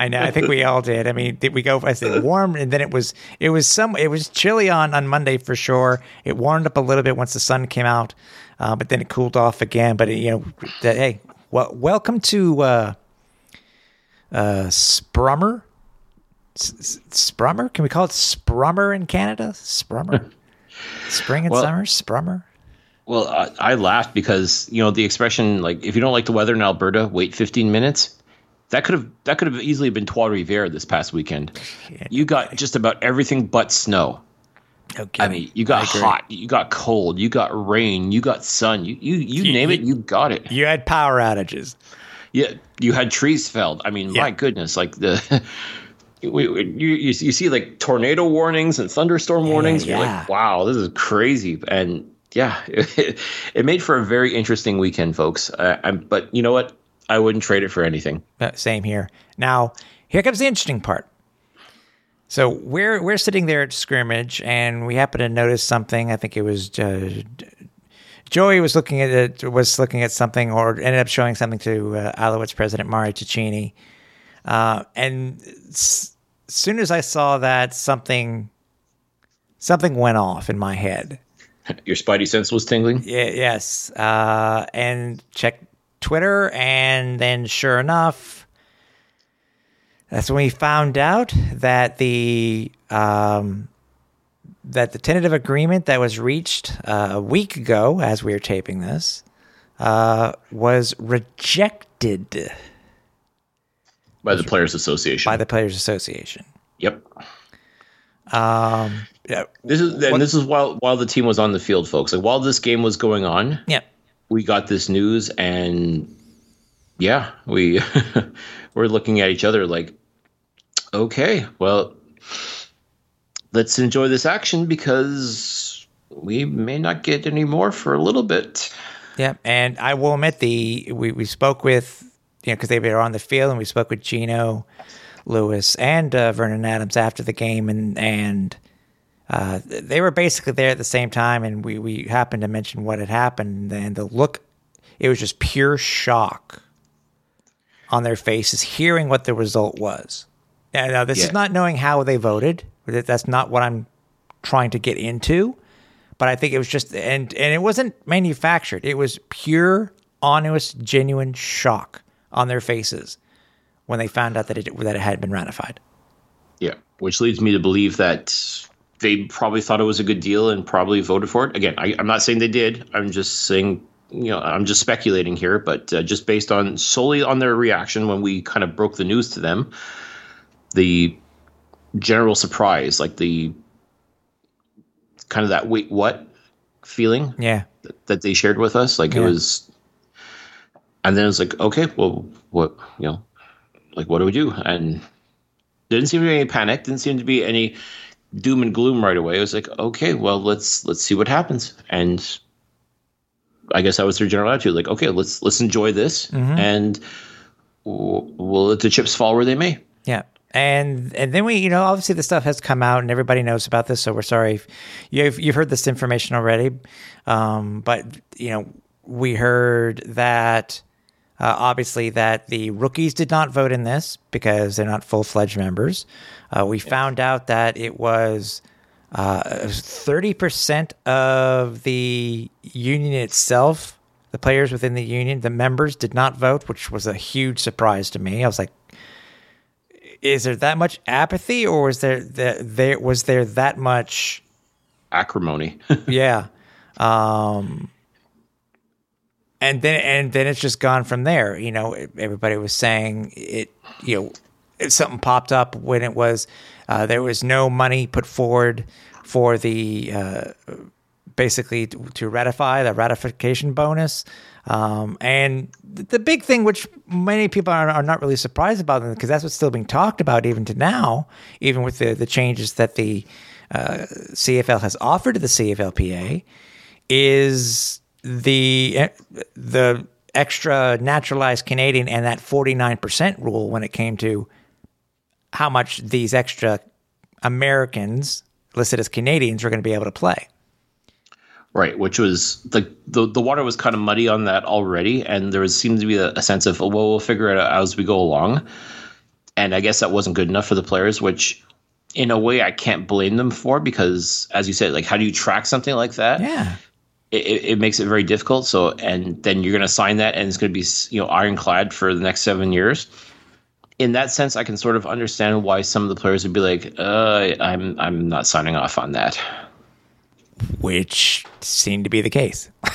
know. I think we all did. I mean, did we go? I said warm, and then it was it was some it was chilly on on Monday for sure. It warmed up a little bit once the sun came out, uh, but then it cooled off again. But it, you know, that, hey, well, welcome to uh, uh, Sprummer. S- Sprummer? Can we call it Sprummer in Canada? Sprummer. [LAUGHS] Spring and Well- summer, Sprummer. Well, I, I laughed because you know the expression like if you don't like the weather in Alberta, wait 15 minutes. That could have that could have easily been Trois Rivières this past weekend. You got just about everything but snow. Okay. I mean, you got hot, you got cold, you got rain, you got sun. You you you You- name it, you- you got it. You had power outages. Yeah, you had trees felled. I mean, Yeah. my goodness, like the [LAUGHS] you, you you see like tornado warnings and thunderstorm warnings. You're yeah. like, wow, this is crazy. And yeah, [LAUGHS] it, it made for a very interesting weekend, folks. Uh, but you know what? I wouldn't trade it for anything. Uh, same here. Now, here comes the interesting part. So we're we're sitting there at scrimmage, and we happen to notice something. I think it was uh, Joey was looking at it, was looking at something, or ended up showing something to uh, Alouettes president Mari Cecchini. Uh, and s- soon as I saw that, something something went off in my head. [LAUGHS] Your spidey sense was tingling. Yeah, yes. Uh, and check Twitter, and then sure enough, that's when we found out that the um, that the tentative agreement that was reached uh, a week ago, as we were taping this, uh, was rejected By the Players Association. by the Players Association. yep. Um, yeah, This is and this is while while the team was on the field, folks. Like while this game was going on, yeah. we got this news and yeah we [LAUGHS] we're looking at each other like okay well let's enjoy this action because we may not get any more for a little bit Yeah, and I will admit the we, we spoke with you know because they were on the field and we spoke with Geno Lewis and uh, Vernon Adams after the game and and uh, they were basically there at the same time and we we happened to mention what had happened and the look it was just pure shock on their faces hearing what the result was. Now, now this is not knowing how they voted. That- That's not what I'm trying to get into but I think it was just and and it wasn't manufactured. It was pure, honest, genuine shock on their faces when they found out that it that it had been ratified. yeah which leads me to believe that they probably thought it was a good deal and probably voted for it again I, i'm not saying they did i'm just saying you know i'm just speculating here but uh, just based on solely on their reaction when we kind of broke the news to them the general surprise like the kind of that wait what feeling Yeah, that they shared with us like Yeah. it was and then it was like okay well what you know like what do we do? And didn't seem to be any panic didn't seem to be any doom and gloom right away. It was like okay well let's let's see what happens. And i guess that was their general attitude like okay let's let's enjoy this and we'll, we'll let the chips fall where they may. Yeah. And and then we, you know, obviously the stuff has come out and everybody knows about this, so we're sorry if you've you've heard this information already. Um, but you know, we heard that uh, obviously that the rookies did not vote in this because they're not full fledged members. Uh, we found out that it was uh, thirty percent of the union itself. The players within the union, the members, did not vote, which was a huge surprise to me. I was like, is there that much apathy or was there there, there was there that much acrimony [LAUGHS] yeah um and then and then it's just gone from there you know everybody was saying it you know something popped up when it was uh, there was no money put forward for the uh, basically to, to ratify the ratification bonus. Um, and the big thing, which many people are, are not really surprised about, because that's what's still being talked about even to now, even with the, the changes that the uh, CFL has offered to the CFLPA, is the eh, the extra naturalized Canadian and that forty nine percent rule when it came to how much these extra Americans listed as Canadians were going to be able to play. Right, which was the, the the water was kind of muddy on that already, and there was seemed to be a, a sense of well, we'll figure it out as we go along. And I guess that wasn't good enough for the players, which in a way I can't blame them for because, as you said, like how do you track something like that? Yeah, it, it makes it very difficult. So, and then you're going to sign that, and it's going to be you know ironclad for the next seven years. In that sense, I can sort of understand why some of the players would be like, uh, "I'm I'm not signing off on that." which seemed to be the case. [LAUGHS]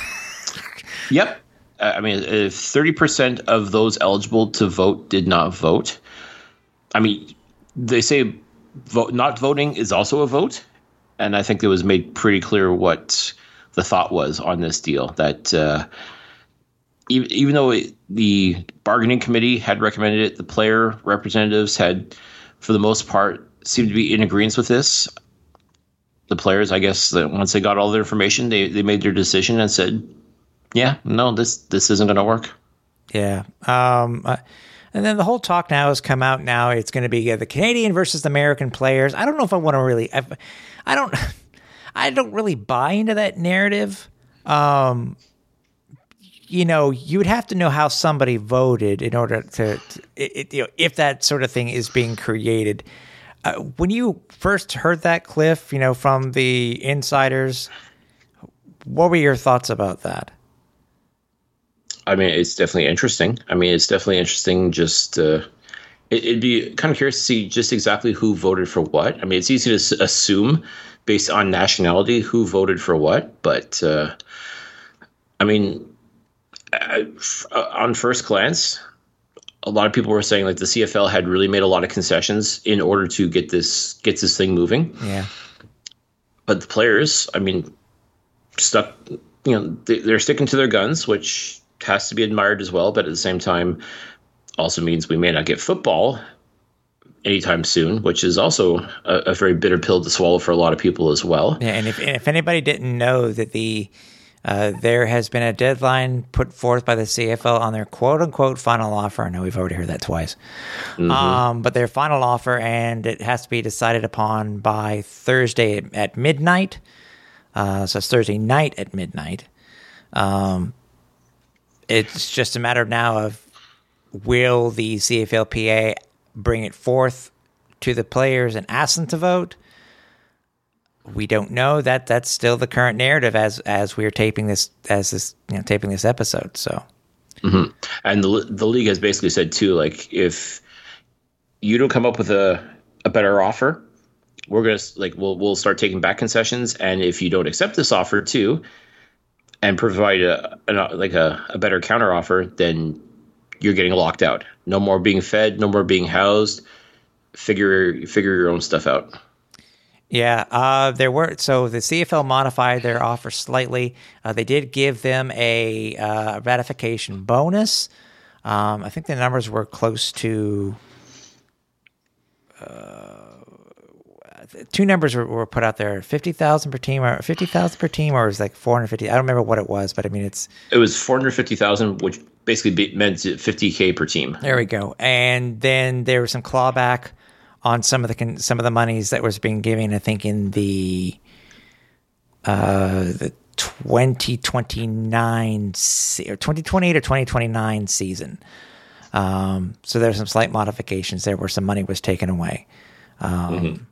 Yep. I mean, if 30% of those eligible to vote did not vote, I mean, they say vote, not voting is also a vote. And I think it was made pretty clear what the thought was on this deal that uh, even, even though it, the bargaining committee had recommended it, the player representatives had, for the most part, seemed to be in agreement with this the players, I guess, that once they got all their information, they, they made their decision and said, "Yeah, no, this this isn't going to work." Yeah. Um, and then the whole talk now has come out. Now it's going to be the Canadian versus the American players. I don't know if I want to really. I, I don't. [LAUGHS] I don't really buy into that narrative. Um, you know, you would have to know how somebody voted in order to, to it, you know, if that sort of thing is being created. Uh, when you first heard that, Cliff, you know, from the insiders, what were your thoughts about that? I mean, it's definitely interesting. I mean, it's definitely interesting. Just uh, it, would be kind of curious to see just exactly who voted for what. I mean, it's easy to assume based on nationality who voted for what, but uh, I mean, uh, on first glance, a lot of people were saying like the CFL had really made a lot of concessions in order to get this get this thing moving. Yeah. But the players, I mean, stuck. You know, they, they're sticking to their guns, which has to be admired as well. But at the same time, also means we may not get football anytime soon, which is also a, a very bitter pill to swallow for a lot of people as well. Yeah, and if and if anybody didn't know that the uh, there has been a deadline put forth by the CFL on their quote unquote final offer. I know we've already heard that twice. Mm-hmm. Um, but their final offer, and it has to be decided upon by Thursday at midnight. Uh, so it's Thursday night at midnight. Um, it's just a matter now of will the CFLPA bring it forth to the players and ask them to vote? we don't know that that's still the current narrative as as we're taping this as this you know taping this episode so mm-hmm. and the the league has basically said too like if you don't come up with a a better offer we're gonna like we'll we'll start taking back concessions and if you don't accept this offer too and provide a, a like a, a better counter offer then you're getting locked out no more being fed no more being housed figure figure your own stuff out yeah, uh, there were so the CFL modified their offer slightly. Uh, they did give them a uh, ratification bonus. Um, I think the numbers were close to uh, two numbers were, were, put out there: fifty thousand per team, or fifty thousand per team, or it was like four hundred fifty. I don't remember what it was, but I mean, it's it was four hundred fifty thousand, which basically meant fifty k per team. There we go. And then there was some clawback on some of the some of the monies that was being given. I think in the uh, the 2029 or 2028 or 2029 season. Um, so there's some slight modifications there where some money was taken away. Um, mm-hmm.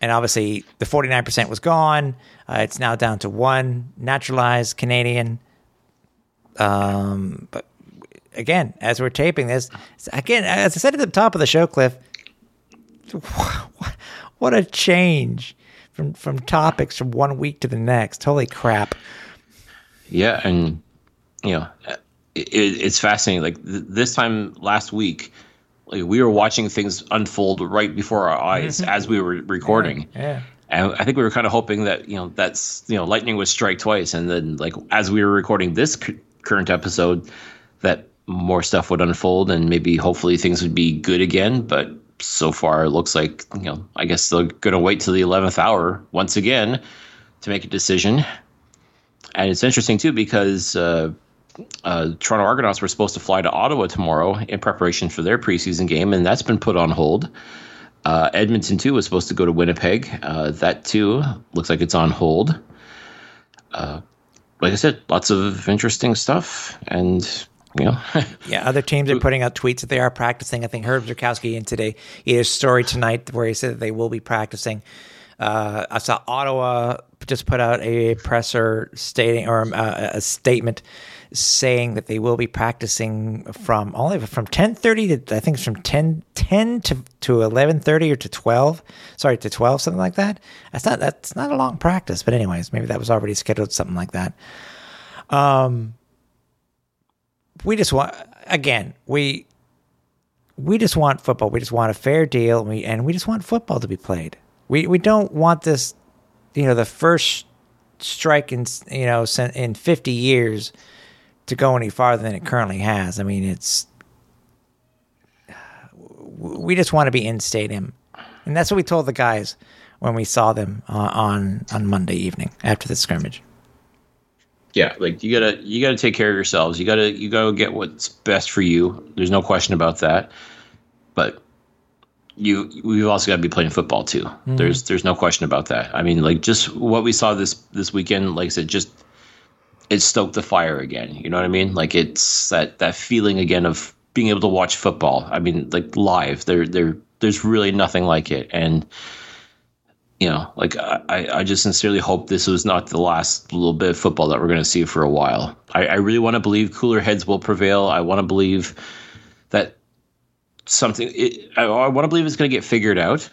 And obviously, the 49% was gone. Uh, it's now down to one naturalized Canadian. Um, but again, as we're taping this, again, as I said at the top of the show, Cliff, [LAUGHS] what a change from from topics from one week to the next. Holy crap! Yeah, and you know, it, it's fascinating. Like th- this time last week, like we were watching things unfold right before our eyes as we were recording. Yeah. And I think we were kind of hoping that you know that's you know lightning would strike twice, and then like as we were recording this cu- current episode, that more stuff would unfold, and maybe hopefully things would be good again. But so far, it looks like you know I guess they're going to wait till the eleventh hour once again to make a decision. And it's interesting too because uh, uh, Toronto Argonauts were supposed to fly to Ottawa tomorrow in preparation for their preseason game, and that's been put on hold. Uh, Edmonton too was supposed to go to Winnipeg. Uh, that too looks like it's on hold. Uh, like I said, lots of interesting stuff, and you know, [LAUGHS] Yeah, other teams are putting out tweets that they are practicing. I think Herb Zurkowski in today he had a story tonight where he said that they will be practicing. Uh, I saw Ottawa just put out a presser stating or uh, a statement saying that they will be practicing from only from 10:30 to I think it's from 10, 10 to to 11:30 or to 12. Sorry, to 12 something like that. That's not that's not a long practice, but anyways, maybe that was already scheduled something like that. Um we just want again, we we just want football. We just want a fair deal, and we and we just want football to be played. We we don't want this, you know, the first strike in you know in fifty years to go any farther than it currently has. I mean, it's we just want to be in stadium, and that's what we told the guys when we saw them uh, on on Monday evening after the scrimmage. yeah, like you gotta you gotta take care of yourselves. You gotta you gotta get what's best for you. There's no question about that. But you we've also got to be playing football too. There's there's no question about that. I mean, like just what we saw this this weekend, like I said, just it stoked the fire again. You know what I mean? Like it's that that feeling again of being able to watch football. I mean, like live. There there there's really nothing like it. And you know, like I, I just sincerely hope this was not the last little bit of football that we're going to see for a while. I, I really want to believe cooler heads will prevail. I want to believe that something. It, I, I want to believe it's going to get figured out,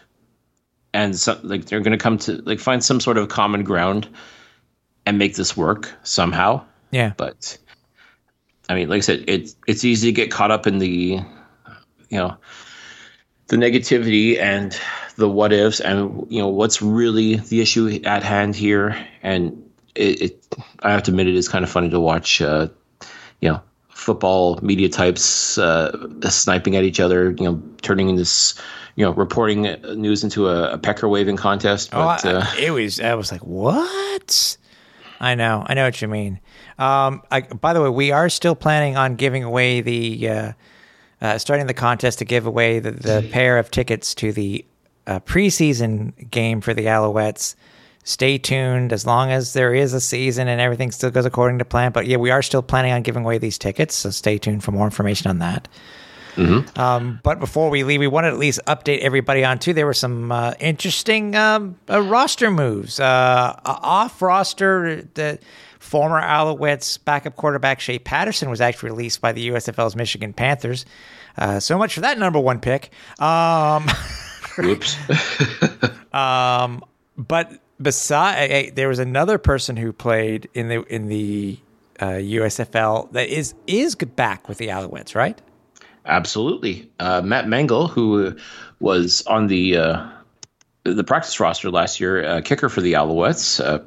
and like they're going to come to like find some sort of common ground and make this work somehow. Yeah, But I mean, like I said, it's it's easy to get caught up in the, you know, the negativity and the what ifs and you know what's really the issue at hand here. And it, it I have to admit, it is kind of funny to watch, uh, you know, football media types uh, sniping at each other. You know, turning this, you know, reporting news into a, a pecker waving contest. Oh, I, uh, it was. I was like, "What?" I know. I know what you mean. Um, I, by the way, we are still planning on giving away the uh, uh, starting the contest to give away the, the pair of tickets to the uh, preseason game for the Alouettes. Stay tuned as long as there is a season and everything still goes according to plan. But yeah, we are still planning on giving away these tickets, so stay tuned for more information on that. Um, but before we leave, we wanted to at least update everybody on too. There were some uh, interesting um, uh, roster moves. Uh, off roster, the former Alouettes backup quarterback Shea Patterson was actually released by the USFL's Michigan Panthers. Uh, so much for that number one pick. Um, [LAUGHS] whoops. [LAUGHS] but beside, there was another person who played in the in the uh, USFL that is is back with the Alouettes, right? Absolutely. Uh, Matt Mengel, who was on the uh, the practice roster last year, uh, kicker for the Alouettes, uh,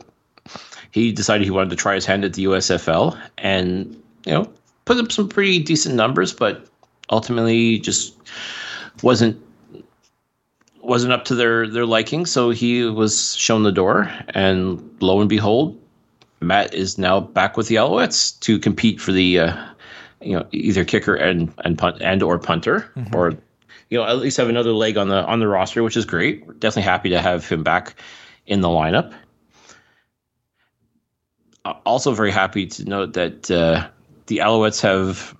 he decided he wanted to try his hand at the USFL, and you know, put up some pretty decent numbers, but ultimately just wasn't wasn't up to their their liking. So he was shown the door, and lo and behold, Matt is now back with the Alouettes to compete for the uh, you know either kicker and and punt and or punter or you know at least have another leg on the on the roster, which is great. We're definitely happy to have him back in the lineup. Uh, Also, very happy to note that uh, the Alouettes have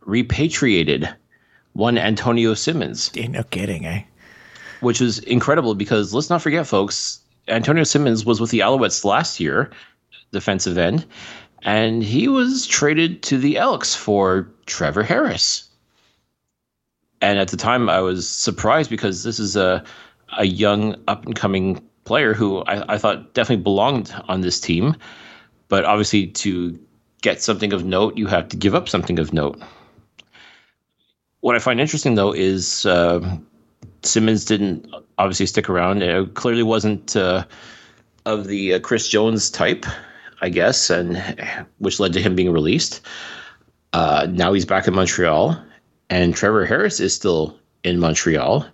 repatriated one Antonio Simmons Yeah, no kidding, eh? which is incredible because let's not forget, folks, Antonio Simmons was with the Alouettes last year, defensive end, and he was traded to the Elks for Trevor Harris. And at the time, I was surprised because this is a a young up and coming player who I, I thought definitely belonged on this team. But obviously, to get something of note, you have to give up something of note what I find interesting though is uh, Simmons didn't obviously stick around. It clearly wasn't uh, of the uh, Chris Jones type, I guess, and which led to him being released. Uh, now he's back in Montreal, and Trevor Harris is still in Montreal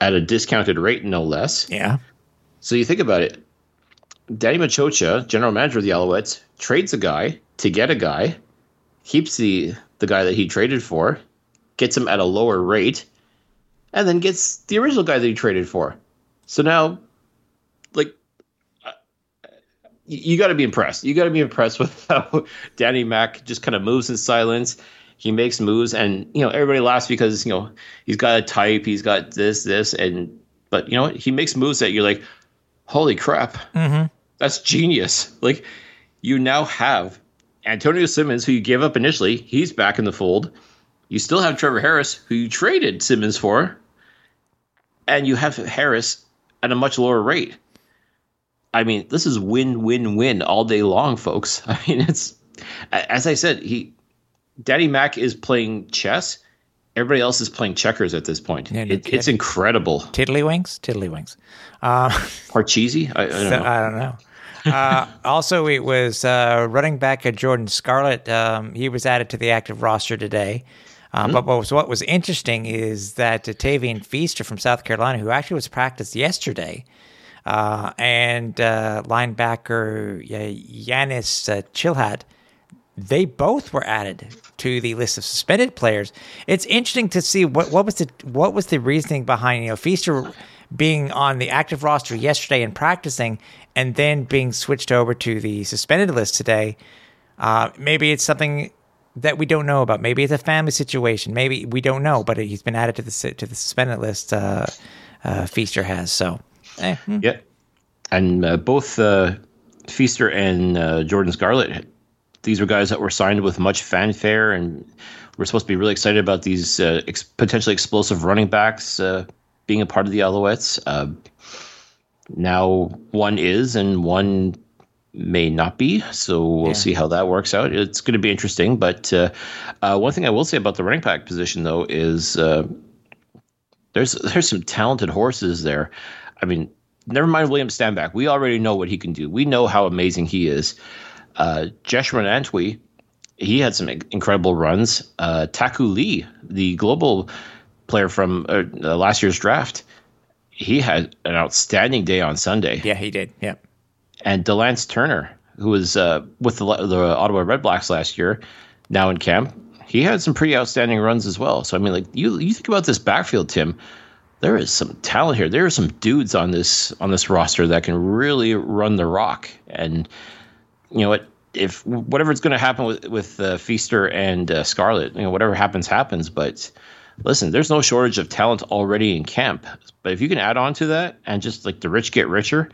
at a discounted rate, no less. Yeah. So you think about it. Danny Maciocia, general manager of the Alouettes, trades a guy to get a guy, keeps the the guy that he traded for, gets him at a lower rate, and then gets the original guy that he traded for. So now, you got to be impressed. You got to be impressed [LAUGHS] with how Danny Mac just kind of moves in silence. He makes moves, and you know everybody laughs because you know he's got a type, he's got this, this, and but you know what? He makes moves that you're like, holy crap, mm-hmm. that's genius. Like, you now have Antonio Simmons, who you gave up initially. He's back in the fold. You still have Trevor Harris, who you traded Simmons for, and you have Harris at a much lower rate. I mean, this is win, win, win all day long, folks. [LAUGHS] I mean, it's as I said, he Daddy Mac is playing chess. Everybody else is playing checkers at this point. No it, it's incredible. Tiddlywinks? Tiddlywinks. Uh, [LAUGHS] Parcheesi? I, I don't know. I don't know. uh, also, it was uh, running back Jordan Scarlett. Um, he was added to the active roster today. Um, But what was, what was interesting is that Tavien Feaster from South Carolina, who actually was practiced yesterday, uh, and uh, linebacker Yanis uh, Chilhat, they both were added to the list of suspended players. It's interesting to see what, what was the what was the reasoning behind you know Feaster being on the active roster yesterday and practicing, and then being switched over to the suspended list today. Uh, maybe it's something that we don't know about. Maybe it's a family situation. Maybe we don't know. But he's been added to the to the suspended list. Uh, uh, Feaster has so. Eh, hmm. Yeah, and uh, both uh, Feaster and uh, Jordan Scarlett, these were guys that were signed with much fanfare, and we're supposed to be really excited about these uh, ex- potentially explosive running backs uh, being a part of the Alouettes. Uh, now one is, and one may not be. So we'll Yeah. see how that works out. It's going to be interesting. But uh, uh, one thing I will say about the running back position, though, is uh, there's there's some talented horses there. I mean, never mind William Stanback. We already know what he can do. We know how amazing he is. Uh, Jeshrun Antwi, he had some incredible runs. Uh, Taku Lee, the global player from uh, uh, last year's draft, he had an outstanding day on Sunday Yeah, he did. Yeah. and Delance Turner, who was uh, with the, the Ottawa Redblacks last year, now in camp, he had some pretty outstanding runs as well. So I mean, like you you think about this backfield, Tim. There is some talent here. There are some dudes on this on this roster that can really run the rock. And you know what? If whatever's going to happen with with uh, Feaster and uh, Scarlett, you know, whatever happens, happens. But listen, there's no shortage of talent already in camp. But if you can add on to that and just like the rich get richer,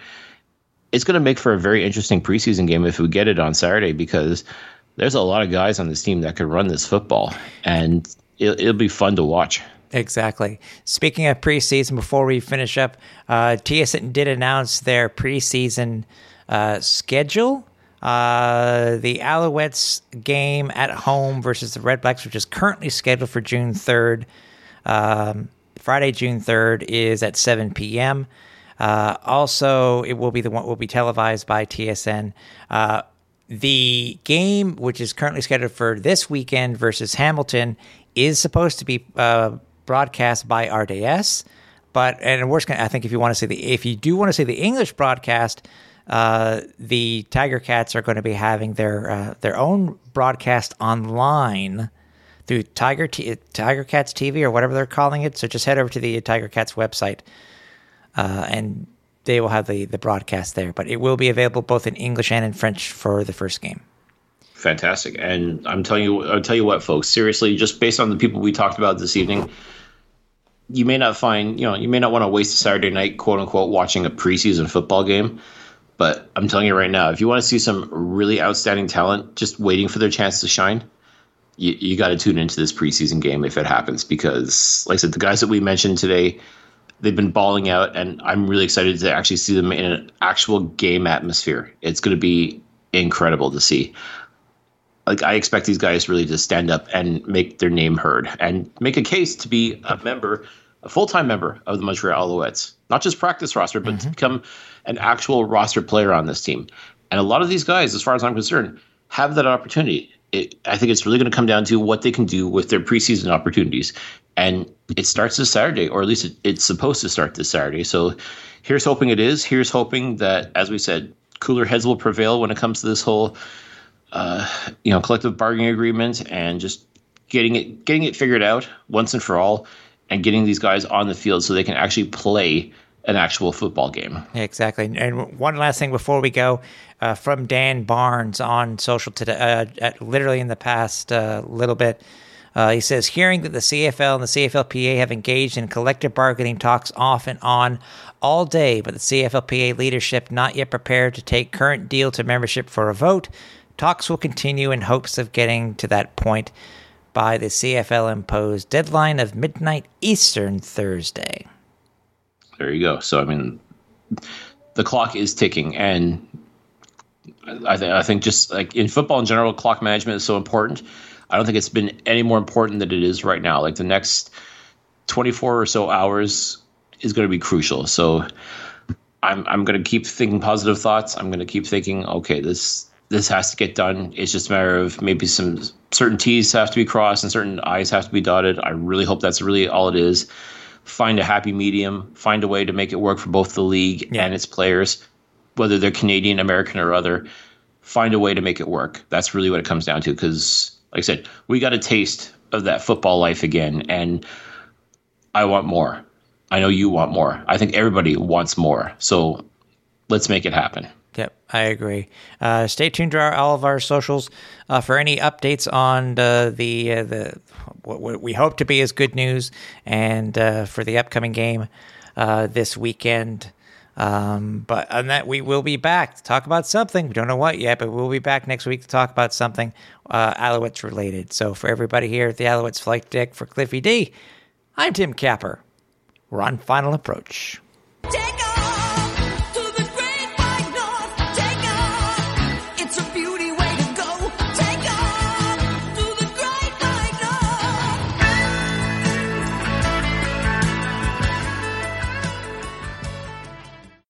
it's going to make for a very interesting preseason game if we get it on Saturday because there's a lot of guys on this team that could run this football and it'll be fun to watch. Exactly. Speaking of preseason, before we finish up, uh, TSN did announce their preseason uh, schedule. Uh, the Alouettes game at home versus the Red Blacks, which is currently scheduled for June 3rd. Um, Friday, June 3rd is at 7 p.m. Uh, also, it will be the one will be televised by TSN. Uh, the game, which is currently scheduled for this weekend versus Hamilton, is supposed to be uh, broadcast by RDS. But and worst, I think if you want to see the if you do want to see the English broadcast, uh, the Tiger Cats are going to be having their uh, their own broadcast online through Tiger T- Tiger Cats TV or whatever they're calling it. So just head over to the Tiger Cats website, uh, and they will have the the broadcast there. But it will be available both in English and in French for the first game. Fantastic. And I'm telling you, I'll tell you what, folks, seriously, just based on the people we talked about this evening, you may not find, you know, you may not want to waste a Saturday night, quote unquote, watching a preseason football game. But I'm telling you right now, if you want to see some really outstanding talent just waiting for their chance to shine, you, you got to tune into this preseason game if it happens. Because, like I said, the guys that we mentioned today, they've been balling out, and I'm really excited to actually see them in an actual game atmosphere. It's going to be incredible to see. Like I expect these guys really to stand up and make their name heard and make a case to be a member, a full time member of the Montreal Alouettes, not just practice roster, but to mm-hmm. become an actual roster player on this team. And a lot of these guys, as far as I'm concerned, have that opportunity. It, I think it's really going to come down to what they can do with their preseason opportunities. And it starts this Saturday, or at least it, it's supposed to start this Saturday. So here's hoping it is. Here's hoping that, as we said, cooler heads will prevail when it comes to this whole, uh, you know, collective bargaining agreement and just getting it getting it figured out once and for all, and getting these guys on the field so they can actually play an actual football game. Exactly. And one last thing before we go, uh, from Dan Barnes on social today, uh, literally in the past uh, little bit. Uh, he says, hearing that the CFL and the CFLPA have engaged in collective bargaining talks off and on all day, but the CFLPA leadership not yet prepared to take current deal to membership for a vote. Talks will continue in hopes of getting to that point by the CFL imposed deadline of midnight Eastern Thursday. There you go. So I mean, the clock is ticking, and I, th- I think just like in football in general, clock management is so important. I don't think it's been any more important than it is right now. Like the next 24 or so hours is going to be crucial. So I'm I'm going to keep thinking positive thoughts. I'm going to keep thinking, okay, this this has to get done. It's just a matter of maybe some certain T's have to be crossed and certain I's have to be dotted. I really hope that's really all it is. Find a happy medium. Find a way to make it work for both the league Yeah. and its players, whether they're Canadian, American, or other. Find a way to make it work. That's really what it comes down to. Because, like I said, we got a taste of that football life again, and I want more. I know you want more. I think everybody wants more. So let's make it happen. I agree. Uh, stay tuned to our, all of our socials uh, for any updates on the the, uh, what, we hope to be as good news, and uh, for the upcoming game uh, this weekend. Um, but on that, we will be back to talk about something. We don't know what yet, but we'll be back next week to talk about something Alouettes related. So for everybody here at the Alouettes Flight Deck for Cliffy D, I'm Tim Capper. We're on final approach. Take